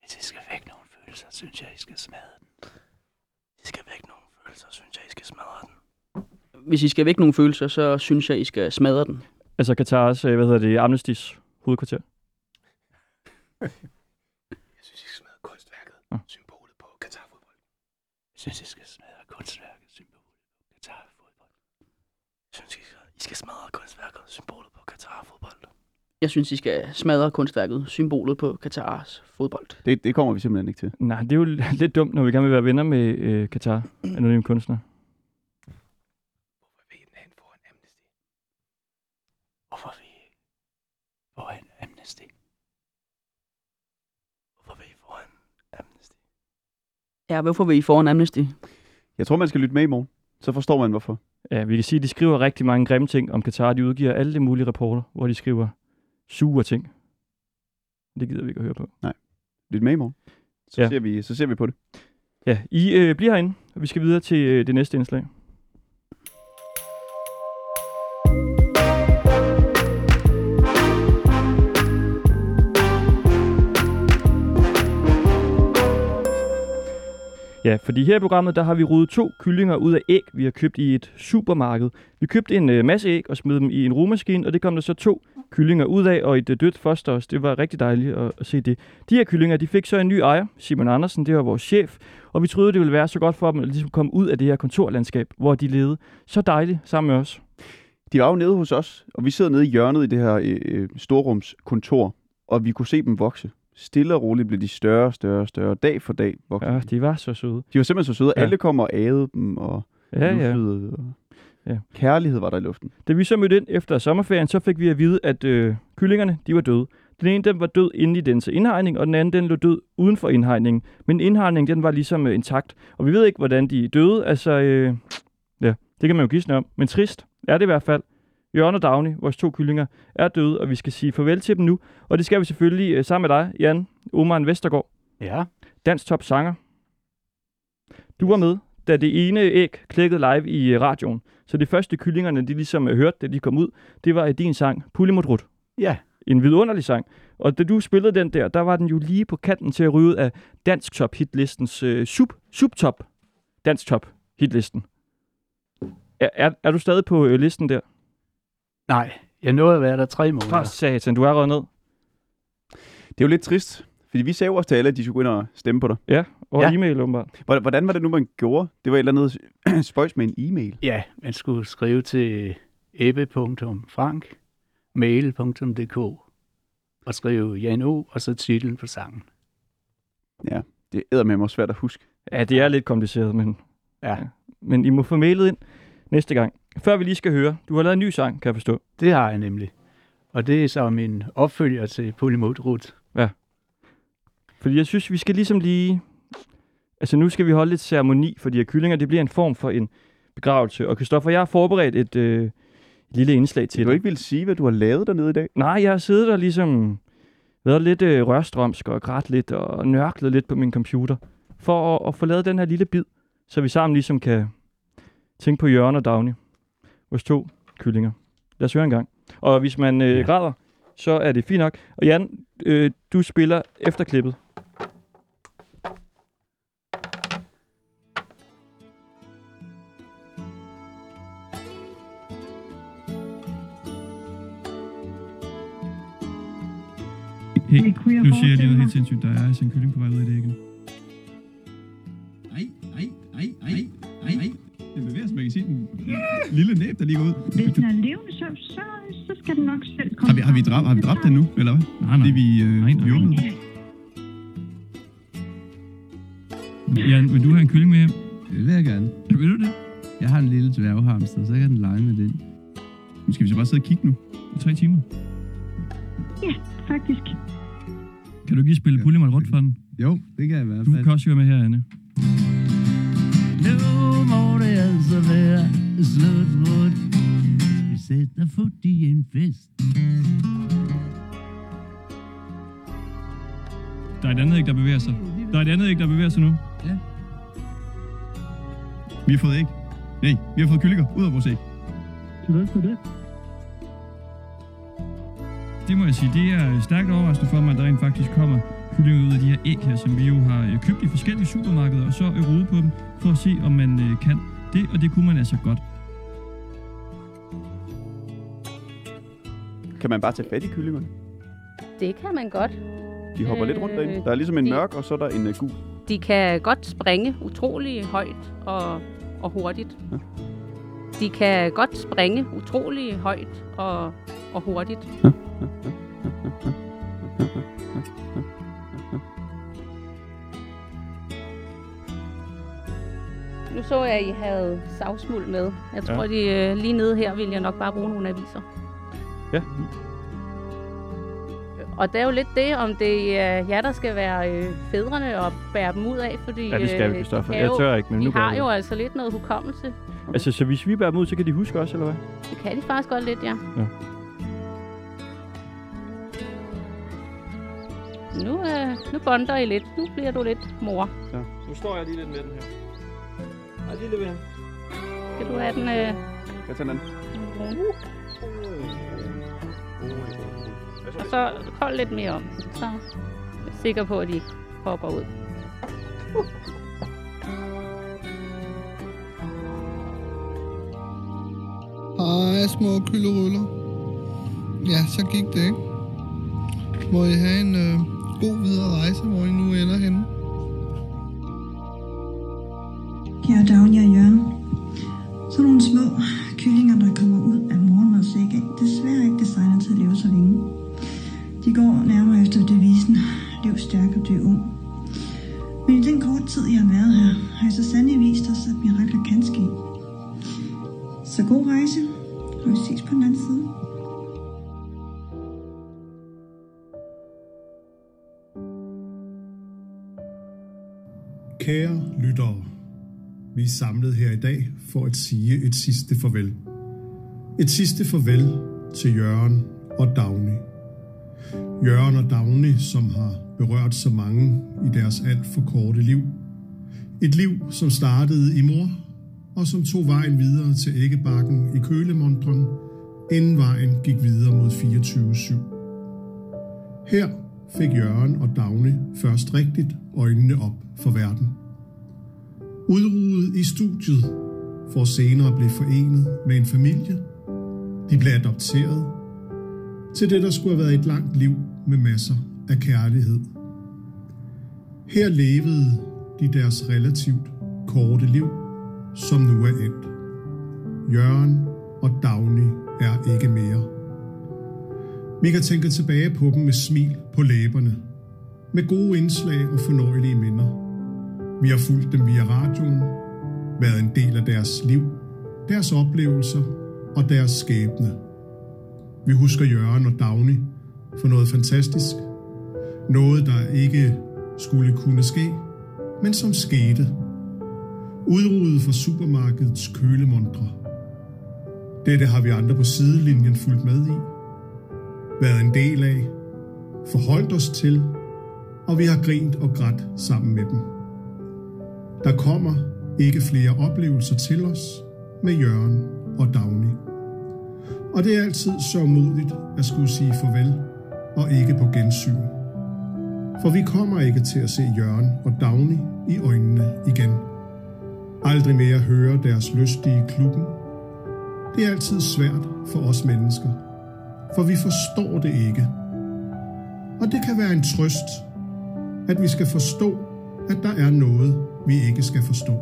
Hvis I skal væk nogle følelser, synes jeg, I skal smadre den. Hvis I skal væk nogle følelser, synes jeg, I skal smadre den. Hvis I skal væk nogle følelser, så synes jeg, I skal smadre den. Altså Katars, øh, hvad hedder det, Amnestys hovedkvarter. Jeg synes, I skal smadre kunstværket. Ja. Symbolet på Katar-fodbold. Jeg synes, I skal smadre kunstværket, symbolet på Qatar fodbold. Jeg synes, I skal, I skal smadre kunstværket, symbolet på Qatar fodbold. Jeg synes, I skal smadre kunstværket, symbolet på Katars fodbold. Det, det kommer vi simpelthen ikke til. Nej, det er jo lidt dumt, når vi gerne vil være venner med øh, Katar, anonym kunstner. Hvorfor vil I den hen foran Amnesty? Hvorfor vil I foran Amnesty? Hvorfor vil I foran Amnesty? Ja, hvorfor vil I foran Amnesty? Jeg tror, man skal lytte med i morgen. Så forstår man, hvorfor. Ja, vi kan sige, at de skriver rigtig mange grimme ting om Katar. De udgiver alle de mulige rapporter, hvor de skriver sure ting. Det gider vi ikke at høre på. Lyt med i morgen. Så, ja. ser, vi, så ser vi på det. Ja, I øh, bliver herinde, og vi skal videre til øh, det næste indslag. Ja, fordi her i programmet, der har vi ryddet to kyllinger ud af æg, vi har købt i et supermarked. Vi købte en øh, masse æg og smed dem i en rummaskine, og det kom der så to kyllinger ud af, og et øh, dødt foster også. Det var rigtig dejligt at, at se det. De her kyllinger, de fik så en ny ejer, Simon Andersen, det var vores chef, og vi troede, det ville være så godt for dem at ligesom komme ud af det her kontorlandskab, hvor de levede så dejligt sammen med os. De var jo nede hos os, og vi sidder nede i hjørnet i det her øh, øh storrumskontor, og vi kunne se dem vokse. Stille og roligt blev de større og større og større, dag for dag voksede. Ja, de. var så søde. de var simpelthen så søde. Ja. Alle kom og ædede dem, og Ja, ja. og Ja. kærlighed var der i luften. Da vi så mødte ind efter sommerferien, så fik vi at vide, at øh, kyllingerne, de var døde. Den ene, den var død inde i dens indhegning, og den anden, den lå død uden for indhegningen. Men indhegningen, den var ligesom øh, intakt. Og vi ved ikke, hvordan de døde. Altså, øh, ja, det kan man jo gisne om. Men trist er det i hvert fald. Jørgen og Dagny, vores to kyllinger, er døde, og vi skal sige farvel til dem nu. Og det skal vi selvfølgelig øh, sammen med dig, Jan Oman Vestergaard, Ja, dansk top sanger. Du var med, da det ene æg klækkede live i øh, radioen. Så det første kyllingerne, de ligesom øh, hørte, da de kom ud, det var øh, din sang, Pulimodrut. ja. En vidunderlig sang. Og da du spillede den der, der var den jo lige på kanten til at ryge ud af dansk top hitlistens øh, sub, subtop dansk top hitlisten. Er, er, er du stadig på øh, listen der? Nej, jeg nåede at være der tre For måneder. satan, du er røget ned. Det er jo lidt trist, fordi vi sagde jo også til alle, at de skulle gå ind og stemme på dig. Ja, og Ja. e-mail åbenbart. Hvordan var det nu, man gjorde? Det var et eller andet spøjs med en e-mail. Ja, man skulle skrive til ebbe.frank, mail.dk og skrive Jan O, og så titlen på sangen. Det er med mig svært at huske. Ja, det er lidt kompliceret, men, Ja. men I må få mailet ind næste gang. Før vi lige skal høre, du har lavet en ny sang, kan jeg forstå. Det har jeg nemlig. Og det er så min opfølger til Polymodrut. Fordi jeg synes, vi skal ligesom lige... Altså nu skal vi holde lidt ceremoni for de her kyllinger. Det bliver en form for en begravelse. Og Kristoffer, jeg har forberedt et, øh, et lille indslag til Du dig. ikke vil sige, hvad du har lavet dernede i dag? Nej, jeg har siddet der ligesom... Været lidt øh, rørstrømsk og grædt lidt og nørklet lidt på min computer. For at, at få lavet den her lille bid, så vi sammen ligesom kan tænke på Jørgen og Dagny. Vores to kyllinger. Lad os høre en gang. Og hvis man øh, Ja. græder, så er det fint nok. Og Jan, øh, du spiller efter klippet. Hey, nu siger jeg lige noget helt sindssygt. Der er altså en kylling på vej ud af det igen. Ej, ej, ej, ej, ej, ej. Det bevæger sig, man kan se den lille næb, der ligger ud. Hvis den er levende, så, så, så skal den nok selv komme Har vi, har vi, dræbt, har vi dræbt den nu, eller hvad? Nej, nej. Fordi vi, øh, Nej, nej. vi åbnede den. Jan, vil du have en kylling med hjem? Det vil jeg gerne. Vil du det? Jeg har en lille dværghamster, så kan den lege med den. Nu skal vi så bare sidde og kigge nu. I tre timer. Ja, faktisk. Kan du ikke lige spille Bullermann rundt for den? Jo, det kan jeg i hvert Du fald. kan også høre med her, Anne. Nu må det altså være slut på Vi sætter fod i en fest. Der er et andet æg, der bevæger sig. Der er et andet æg, der bevæger sig nu. Ja. Vi har fået æg. Nej, vi har fået kyllinger ud af vores æg. Tillykke med det. Det må jeg sige, det er stærkt overraskende for mig, at der rent faktisk kommer kyllinger ud af de her æg her, som vi jo har øh, købt i forskellige supermarkeder, og så øh, rode på dem, for at se, om man øh, kan det, og det kunne man altså godt. Kan man bare tage fat i kyllingerne? Det kan man godt. De hopper lidt rundt derinde. Øh, Der er ligesom en de- mørk, og så er der en uh, gul. De kan godt springe utrolig højt og, og hurtigt. Ja. De kan godt springe utrolig højt og, og hurtigt. Nu så jeg, at I havde savsmuld med. Jeg tror, Ja. de øh, lige nede her vil jeg nok bare bruge nogle aviser. Ja. Og det er jo lidt det, om det er jer, der skal være øh, fædrene og bære dem ud af, fordi Ja, det skal vi, øh, Christoffer. de Jeg kan tør ikke, men de nu har jo altså lidt noget hukommelse. Altså, så hvis vi bærer dem ud, så kan de huske også, eller hvad? Det kan de faktisk godt lidt, ja. Ja. Nu, øh, nu bonder I lidt. Nu bliver du lidt mor. Ja. Nu står jeg lige lidt med den her. Ej, lille ven. Skal du have den... Øh, Jeg tager den. og så hold lidt mere om. Så er jeg sikker på, at de hopper ud. Hej, små kylderuller. Ja, så gik det, ikke? Må I have en øh, god videre rejse, hvor I nu ender henne. Er Dagny og Jørgen. Så nogle små kyllinger, der kommer ud af morgenmadsæk, er desværre ikke designet til at leve så længe. De går nærmere efter devisen, lev stærk og dø ung. Men i den korte tid, jeg har været her, har jeg så sandelig vist os, at mirakler kan ske. Så god rejse, og vi ses på den anden side. Kære lyttere, vi er samlet her i dag for at sige et sidste farvel. Et sidste farvel til Jørgen og Dagny. Jørgen og Dagny, som har berørt så mange i deres alt for korte liv. Et liv, som startede i mor, og som tog vejen videre til æggebakken i kølemontren, inden vejen gik videre mod 24-7. Her fik Jørgen og Dagny først rigtigt øjnene op for verden. Udruet i studiet for senere at blive forenet med en familie. De blev adopteret til det, der skulle have været et langt liv med masser af kærlighed. Her levede de deres relativt korte liv, som nu er endt. Jørgen og Dagny er ikke mere. Vi kan tænke tilbage på dem med smil på læberne, med gode indslag og fornøjelige minder. Vi har fulgt dem via radioen, været en del af deres liv, deres oplevelser og deres skæbne. Vi husker Jørgen og Dagny for noget fantastisk. Noget, der ikke skulle kunne ske, men som skete. Udryddet fra supermarkedets kølemontre. Dette har vi andre på sidelinjen fulgt med i. Været en del af. Forholdt os til. Og vi har grint og grædt sammen med dem. Der kommer ikke flere oplevelser til os med Jørgen og Dagny. Og det er altid så modigt at skulle sige farvel og ikke på gensyn. For vi kommer ikke til at se Jørgen og Dagny i øjnene igen. Aldrig mere høre deres lystige klubben. Det er altid svært for os mennesker, for vi forstår det ikke. Og det kan være en trøst, at vi skal forstå, at der er noget, vi ikke skal forstå.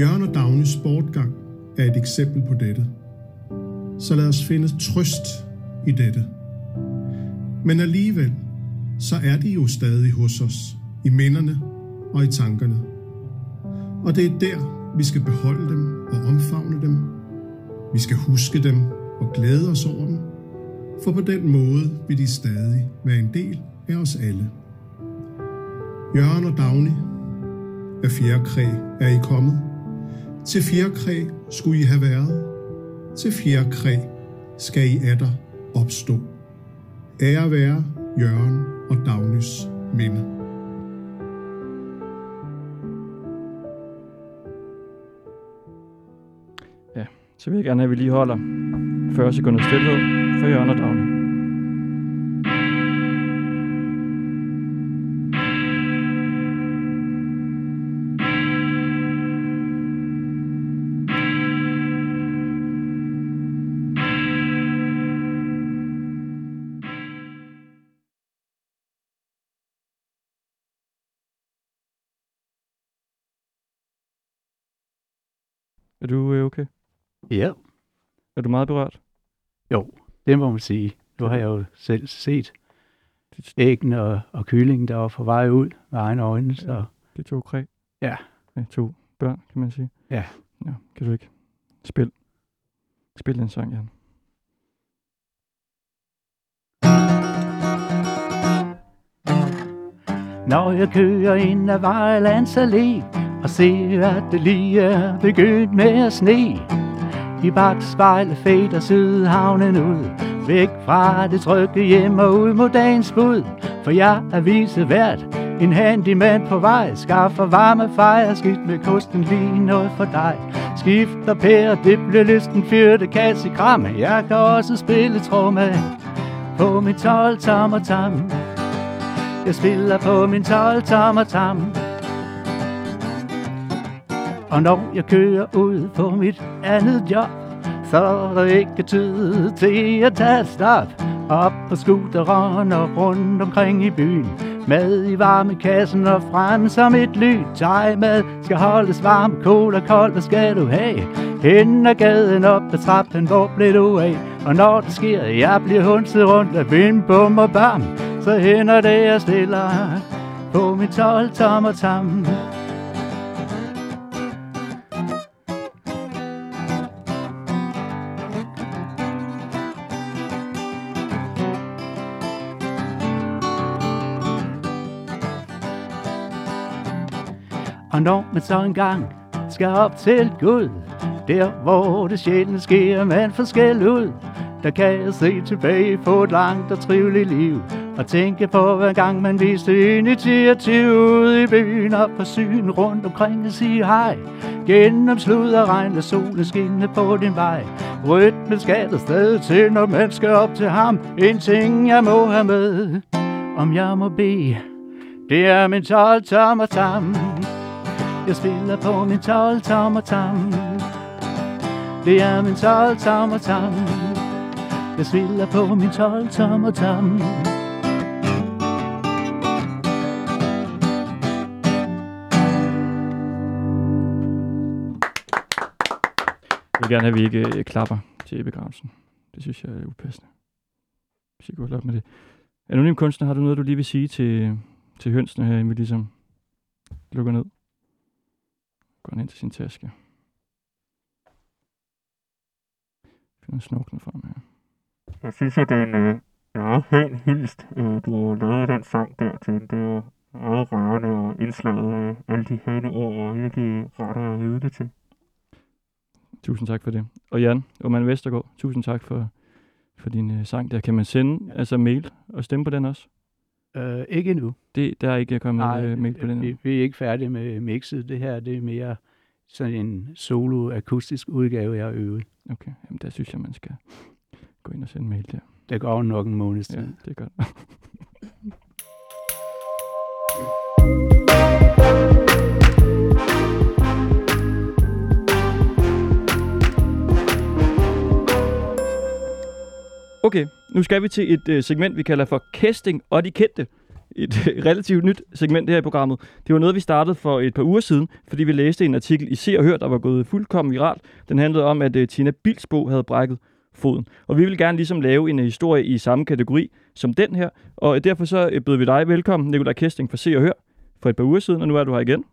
Jørgen og Dagnys bortgang er et eksempel på dette. Så lad os finde trøst i dette. Men alligevel, så er de jo stadig hos os, i minderne og i tankerne. Og det er der, vi skal beholde dem og omfavne dem. Vi skal huske dem og glæde os over dem. for på den måde vil de stadig være en del af os alle. Jørgen og Dagny, af fjerkræ er I kommet. Til fjerkræ skulle I have været. Til fjerkræ skal I atter opstå. Ære være Jørgen og Dagnys minde. Ja, så vil jeg gerne have, at vi lige holder 40 sekunder stillhed for Jørgen og Dagny. Ja. Er du meget berørt? Jo, det må man sige. Nu har jeg jo selv set æggene og, og kyllingen, der var på vej ud med egne øjne. Så Det er to kræ. Ja. Med to børn, kan man sige. Ja. ja kan du ikke spil? Spil den sang, Jan. Når jeg kører ind ad Vejlands Allé Og ser, at det lige er begyndt med at sne i bagspejlet fader Sydhavnen ud. Væk fra det trygge hjem og ud mod dagens bud. For jeg er visevært En handyman på vej. Skaffer varme fejre Skidt med kosten lige noget for dig. Skifter pære Det bliver listen fyrte kasse kramme. Jeg kan også spille tromme På min 12 tommer tam. Jeg spiller på min 12 tommer tam. Og når jeg kører ud på mit andet job Så er der ikke tid til at tage stop Op på scooteren og rundt omkring i byen Mad i varmekassen og frem som et lyn Thai mad skal holdes varm, cola kold, hvad skal du have? Hen ad gaden op ad trappen, hvor blev du af? Og når det sker, jeg bliver hundset rundt af vind, bum og bam Så hænder det, jeg stiller på min 12 tommer tam Og når man så engang skal op til Gud Der hvor det sjældent sker, man forskel ud Der kan jeg se tilbage på et langt og triveligt liv Og tænke på hver gang man viste initiativ Ude i byen op på syn rundt omkring og sige hej. Gennem slud og regn, lad solen skinne på din vej. Rytmen skal der stadig til, når man skal op til ham. En ting jeg må have med, om jeg må bede Det er min 12 tommer tam jeg spiller på min 12 tommer tam Det er min 12 tommer tam Jeg spiller på min 12 tommer tam Jeg vil gerne have, at vi ikke øh, klapper til begravelsen. Det synes jeg er upassende. Hvis jeg kunne med det. Anonym kunstner, har du noget, du lige vil sige til, til hønsene her, inden vi ligesom lukker ned? Går ind til sin taske. Finder snorkene frem her. Jeg synes, at det er en øh, meget pæn hyldest, øh, du har lavet den sang der til. Det er meget rørende og indslaget af alle de hane ord, og virkelig rart at vide det til. Tusind tak for det. Og Jan Oman Vestergaard, tusind tak for, for din øh, sang der. Kan man sende altså mail og stemme på den også? Øh, ikke endnu. Det, der er ikke kommet Nej, øh, mail på den vi, vi er ikke færdige med mixet. Det her det er mere sådan en solo-akustisk udgave, jeg har øvet. Okay, jamen der synes jeg, man skal gå ind og sende mail der. Det går nok en måneds tid. Ja, det er godt. Okay, nu skal vi til et øh, segment, vi kalder for Casting og de kendte. Et øh, relativt nyt segment her i programmet. Det var noget, vi startede for et par uger siden, fordi vi læste en artikel i Se og Hør, der var gået fuldkommen viralt. Den handlede om, at øh, Tina Bilsbo havde brækket foden. Og vi vil gerne ligesom lave en øh, historie i samme kategori som den her. Og øh, derfor så øh, bød vi dig velkommen, Nikolaj Kesting fra Se og Hør, for et par uger siden, og nu er du her igen.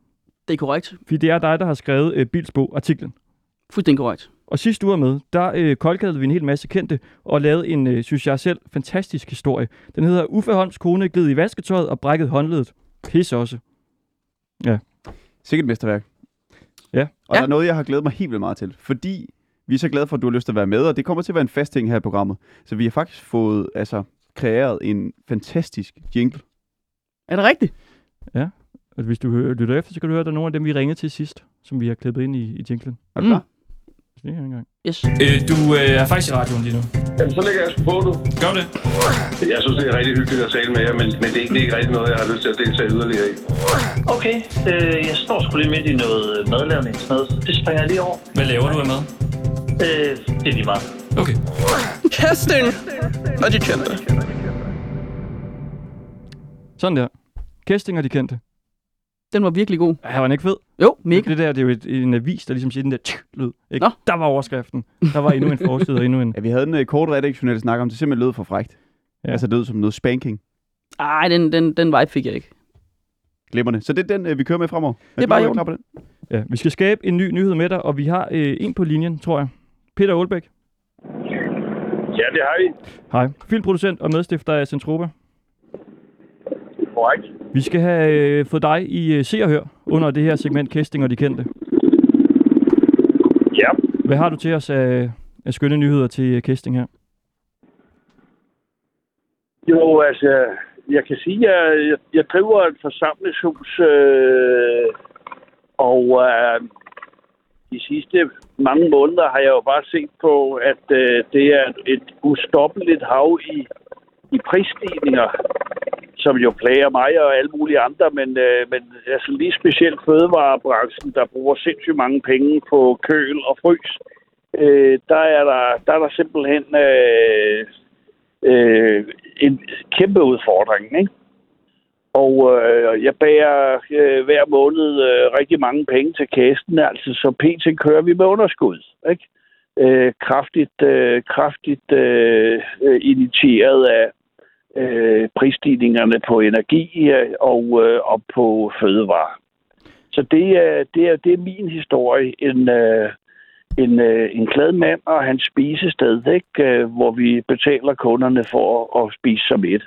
Det er korrekt. Fordi det er dig, der har skrevet øh, Bilsbo-artiklen. Fuldstændig korrekt. Og sidste uge med, der øh, koldkaldede vi en hel masse kendte og lavede en, øh, synes jeg selv, fantastisk historie. Den hedder Uffe Holms kone gled i vasketøjet og brækket håndledet. Pisse også. Ja. Sikkert mesterværk. Ja. Og ja. der er noget, jeg har glædet mig helt vildt meget til. Fordi vi er så glade for, at du har lyst til at være med, og det kommer til at være en fast ting her i programmet. Så vi har faktisk fået altså, kreeret en fantastisk jingle. Er det rigtigt? Ja. Og hvis du hører, lytter efter, så kan du høre, at der er nogle af dem, vi ringede til sidst, som vi har klippet ind i, i jinglen. Er du klar? Det er en gang. Yes. Øh, du øh, er faktisk i radioen lige nu. Jamen, så lægger jeg sgu på nu. Gør det. Jeg synes, det er rigtig hyggeligt at tale med jer, men, men det, er ikke, det er ikke rigtig noget, jeg har lyst til at deltage yderligere i. Okay, øh, jeg står sgu lige midt i noget madlavning. Sådan noget. Det springer jeg lige over. Hvad laver du af mad? Øh, det er lige meget. Okay. Casting og de kendte. Sådan der. Kæsting og de kendte. Den var virkelig god. Ja, var den ikke fed? Jo, mega. Det der, det er jo et, en avis, der ligesom siger den der tsk, lyd. Ikke? Nå. Der var overskriften. Der var endnu en forside og endnu en... Ja, vi havde en uh, kort redaktionel snak om, det simpelthen lød for frægt. Ja. Altså det lød som noget spanking. Ej, den, den, den vibe fik jeg ikke. Glimrende. Så det er den, uh, vi kører med fremover. Det er bare orden. på den. Ja, vi skal skabe en ny nyhed med dig, og vi har øh, en på linjen, tror jeg. Peter Aalbæk. Ja, det har vi. Hej. Filmproducent og medstifter af Centropa. Korrekt. Vi skal have øh, fået dig i øh, Se og Hør under det her segment Kæsting og de kendte. Ja. Hvad har du til os af, af skønne nyheder til øh, Kæsting her? Jo, altså, jeg kan sige, at jeg, jeg, jeg driver et forsamlingshus, øh, og øh, de sidste mange måneder har jeg jo bare set på, at øh, det er et ustoppeligt hav i, i prisstigninger, som jo plager mig og alle mulige andre, men, øh, men altså lige specielt fødevarebranchen, der bruger sindssygt mange penge på køl og frys, øh, der, er der, der er der simpelthen øh, øh, en kæmpe udfordring, ikke? Og øh, jeg bærer øh, hver måned øh, rigtig mange penge til kassen, altså så pt. kører vi med underskud, ikke? Øh, kraftigt, øh, kraftigt øh, øh initieret af øh, prisstigningerne på energi øh, og, øh, og på fødevare. Så det er, det er, det er min historie. En, øh, en, øh, en glad mand og hans spisested, ikke? Øh, hvor vi betaler kunderne for at spise som et.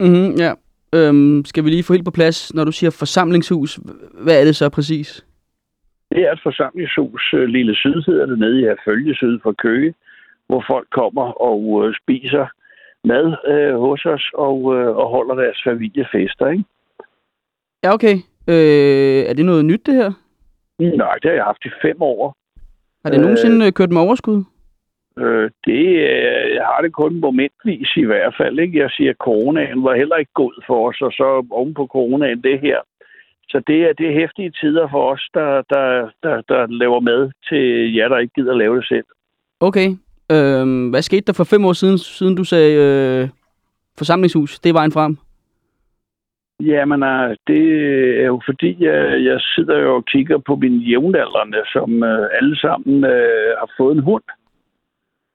Mm-hmm, ja. Øhm, skal vi lige få helt på plads, når du siger forsamlingshus, hvad er det så præcis? Det er et forsamlingshus, øh, Lille Syd hedder det, nede i Herfølge Syd for Køge, hvor folk kommer og øh, spiser mad øh, hos os og, øh, og holder deres familiefester, ikke? Ja, okay. Øh, er det noget nyt, det her? Nej, det har jeg haft i fem år. Har det nogensinde øh, kørt med overskud? Øh, det øh, jeg har det kun momentvis i hvert fald. Ikke? Jeg siger, at coronaen var heller ikke god for os, og så oven på coronaen det her. Så det er, det er hæftige tider for os, der, der, der, der laver mad til jer, der ikke gider lave det selv. Okay. Øh, hvad skete der for fem år siden, siden du sagde øh, forsamlingshus? Det er vejen frem. Jamen, øh, det er jo fordi, jeg, jeg sidder jo og kigger på mine jævnaldrende, som øh, alle sammen øh, har fået en hund.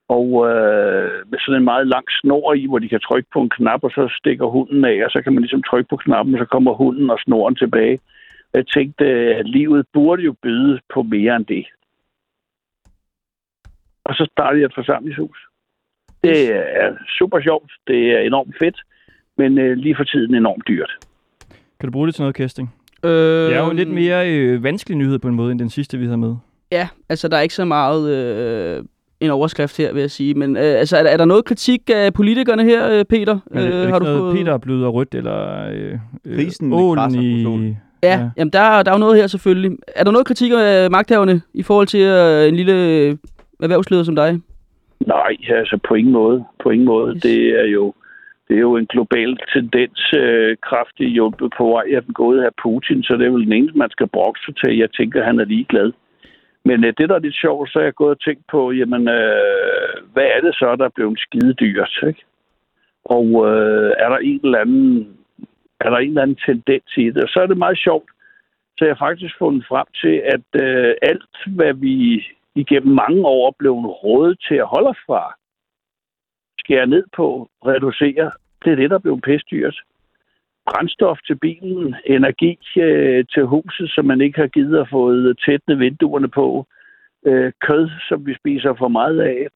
Og øh, med sådan en meget lang snor i, hvor de kan trykke på en knap, og så stikker hunden af, og så kan man ligesom trykke på knappen, og så kommer hunden og snoren tilbage. Jeg tænkte, at livet burde jo byde på mere end det. Og så startede jeg et forsamlingshus. Det er super sjovt, det er enormt fedt, men øh, lige for tiden enormt dyrt. Kan du bruge det til noget casting? Øh, Det er jo en lidt mere øh, vanskelig nyhed på en måde, end den sidste, vi havde med. Ja, altså der er ikke så meget øh, en overskrift her, vil jeg sige. Men øh, altså, er, der, er der noget kritik af politikerne her, øh, Peter? Men er det, er det har ikke noget, Peter er blevet rødt, eller øh, øh, Krisen med ålen i... Ja, ja. Jamen, der, er- der er jo noget her selvfølgelig. Er der noget kritik af magthaverne i forhold til øh, en lille øh, erhvervsleder som dig? Nej, altså på ingen måde. På ingen måde. Yes. Det er jo det er jo en global tendens, øh, kraftigt hjulpet på vej af den gode her Putin, så det er vel den eneste, man skal brokse til. Jeg tænker, han er ligeglad. Men øh, det, der er lidt sjovt, så er jeg gået og tænkt på, jamen, øh, hvad er det så, der er blevet skide dyrt, ikke? Og øh, er der en eller anden er der en eller anden tendens i det? Og så er det meget sjovt. Så jeg har faktisk fundet frem til, at øh, alt, hvad vi igennem mange år blevet rådet til at holde os fra, skære ned på, reducere, det er det, der blev pestdyrt. Brændstof til bilen, energi øh, til huset, som man ikke har givet at få tætne vinduerne på, øh, kød, som vi spiser for meget af,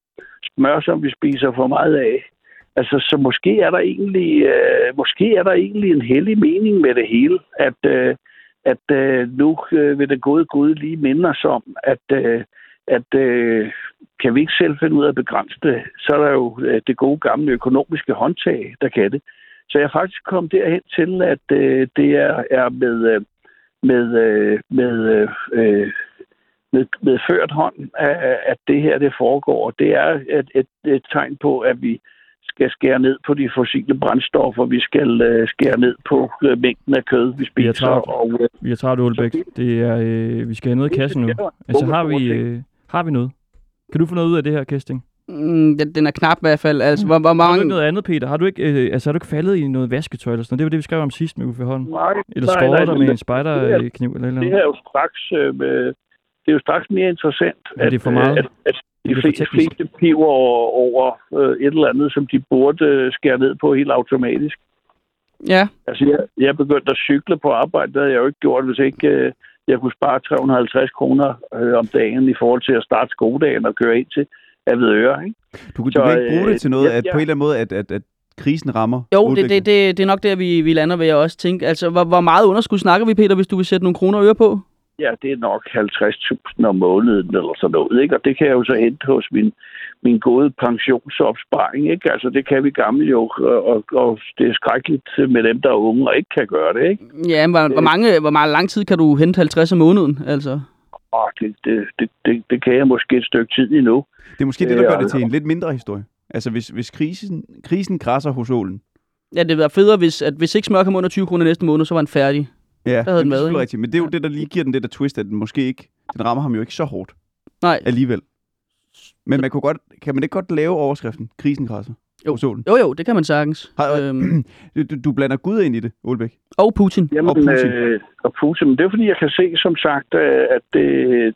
smør, som vi spiser for meget af. Altså, så måske er der egentlig, øh, måske er der egentlig en hellig mening med det hele, at, øh, at øh, nu øh, vil det gode Gud lige minde os om, at, øh, at øh, kan vi ikke selv finde ud af at begrænse det, så er der jo øh, det gode gamle økonomiske håndtag, der kan det. Så jeg er faktisk kommet derhen til, at øh, det er, er med, øh, med, øh, med, øh, øh, med, med ført hånd, at, at det her det foregår. Det er et, et, et tegn på, at vi skal skære ned på de fossile brændstoffer. Vi skal øh, skære ned på øh, mængden af kød, vi Vi er spiser. travlt, Og, øh, vi er Ulbæk. Det er, øh, vi skal have noget i kassen nu. Altså, har vi, øh, har vi noget? Kan du få noget ud af det her, Kesting? Mm, den, den er knap i hvert fald. Altså, hvor, hvor Har du mange... ikke noget andet, Peter? Har du ikke, øh, altså, har du ikke faldet i noget vasketøj eller sådan noget? Det var det, vi skrev om sidst med Uffe Holm. Nej, Eller nej, dig med en det- spejderkniv eller eller det andet? her er jo straks, øh, med, det er jo straks mere interessant, Ja, det er for meget. At, at Det de fleste, fleste piver over, over øh, et eller andet, som de burde øh, skære ned på helt automatisk. Ja. Altså, jeg, jeg er begyndt at cykle på arbejde. Det havde jeg jo ikke gjort, hvis ikke øh, jeg kunne spare 350 kroner øh, om dagen i forhold til at starte skoledagen og køre ind til Avedøre. Ikke? Du, du Så, kan ikke bruge øh, det til noget, ja, at ja. på en eller anden måde, at, at, at krisen rammer Jo, det, det, det, det er nok der, vi, vi lander, vil jeg også tænke. Altså, hvor, hvor meget underskud snakker vi, Peter, hvis du vil sætte nogle kroner og øre på? Ja, det er nok 50.000 om måneden eller sådan noget. Ikke? Og det kan jeg jo så hente hos min, min gode pensionsopsparing. Ikke? Altså, det kan vi gamle jo, og, og, og det er skrækkeligt med dem, der er unge og ikke kan gøre det. Ikke? Ja, men hvor, hvor, mange, hvor meget lang tid kan du hente 50 om måneden? Altså, Åh, det, det, det, det, det kan jeg måske et stykke tid endnu. Det er måske det, der gør Øh, det til en lidt mindre historie. Altså, hvis, hvis krisen, krisen krasser hos ålen, ja, det være federe, hvis, at hvis ikke smør kom under 20 kroner næste måned, så var den færdig. ja, Der havde jamen, den det er rigtigt. Men det er jo det, der lige giver den det der twist, at den måske ikke, den rammer ham jo ikke så hårdt Nej. alligevel. Men man kunne godt, kan man ikke godt lave overskriften, krisen krasser Jo. hos ålen? Jo, jo, det kan man sagtens. Har, Øhm, du, du- blander Gud ind i det, Olbæk. og Putin. Jamen, Og Putin. Øh, og Putin. Men det er fordi, jeg kan se, som sagt, øh, at det,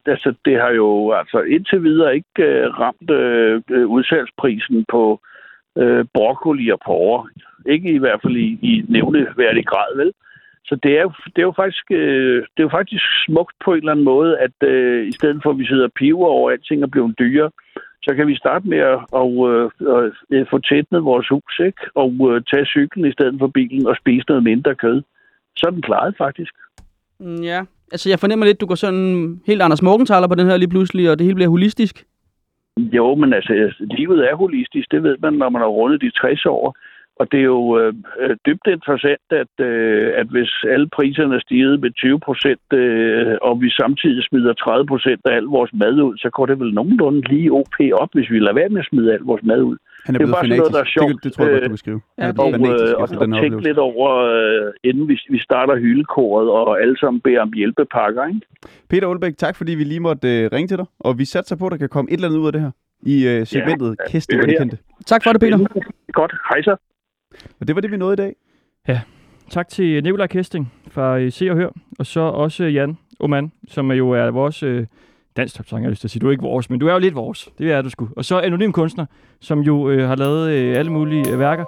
altså, det har jo altså indtil videre ikke øh, ramt øh, øh, udsalgsprisen på øh, broccoli og porre. Ikke i hvert fald i, i nævneværdig grad, vel? Så det er, jo, det, er jo faktisk, øh, det er jo faktisk smukt på en eller anden måde, at øh, i stedet for, at vi sidder og piver over, at alting er blevet dyre, så kan vi starte med at og, øh, øh, få tætnet vores hus, ikke? Og øh, tage cyklen i stedet for bilen og spise noget mindre kød. Så er den klaret faktisk. Mm, Ja, altså jeg fornemmer lidt, du går sådan helt Anders Morgenthaler på den her lige pludselig, og det hele bliver holistisk. Jo, men altså, livet er holistisk, det ved man, når man har rundet de 60 år. Og det er jo øh, øh, dybt interessant, at, øh, at hvis alle priserne er stiget med 20 procent, øh, og vi samtidig smider 30 procent af al vores mad ud, så går det vel nogenlunde lige OP op, hvis vi lader være med at smide al vores mad ud. Han er det er bare sådan noget, der er fanatisk. sjovt. Det, det tror jeg godt, du øh, kan skrive. Ja, og, blevet fanatisk øh, og, og den her tænk oplevelse. lidt over, øh, inden vi, vi starter hyldekoret, og alle sammen beder om hjælpepakker, ikke? Peter Olbæk, tak fordi vi lige måtte øh, ringe til dig. Og vi satser på, at der kan komme et eller andet ud af det her i øh, segmentet Ja, Kæste det her. kendte. Tak for det, Peter. Godt, hej så. Og det var det, vi nåede i dag. Ja. Tak til Nikolaj Kesting fra øh, Se og Hør, og så også øh, Jan Oman, som jo er vores øh, dansk topsang, jeg lyst til at sige. Du er ikke vores, men du er jo lidt vores. Det er du sgu. Og så Anonym Kunstner, som jo øh, har lavet øh, alle mulige øh, værker.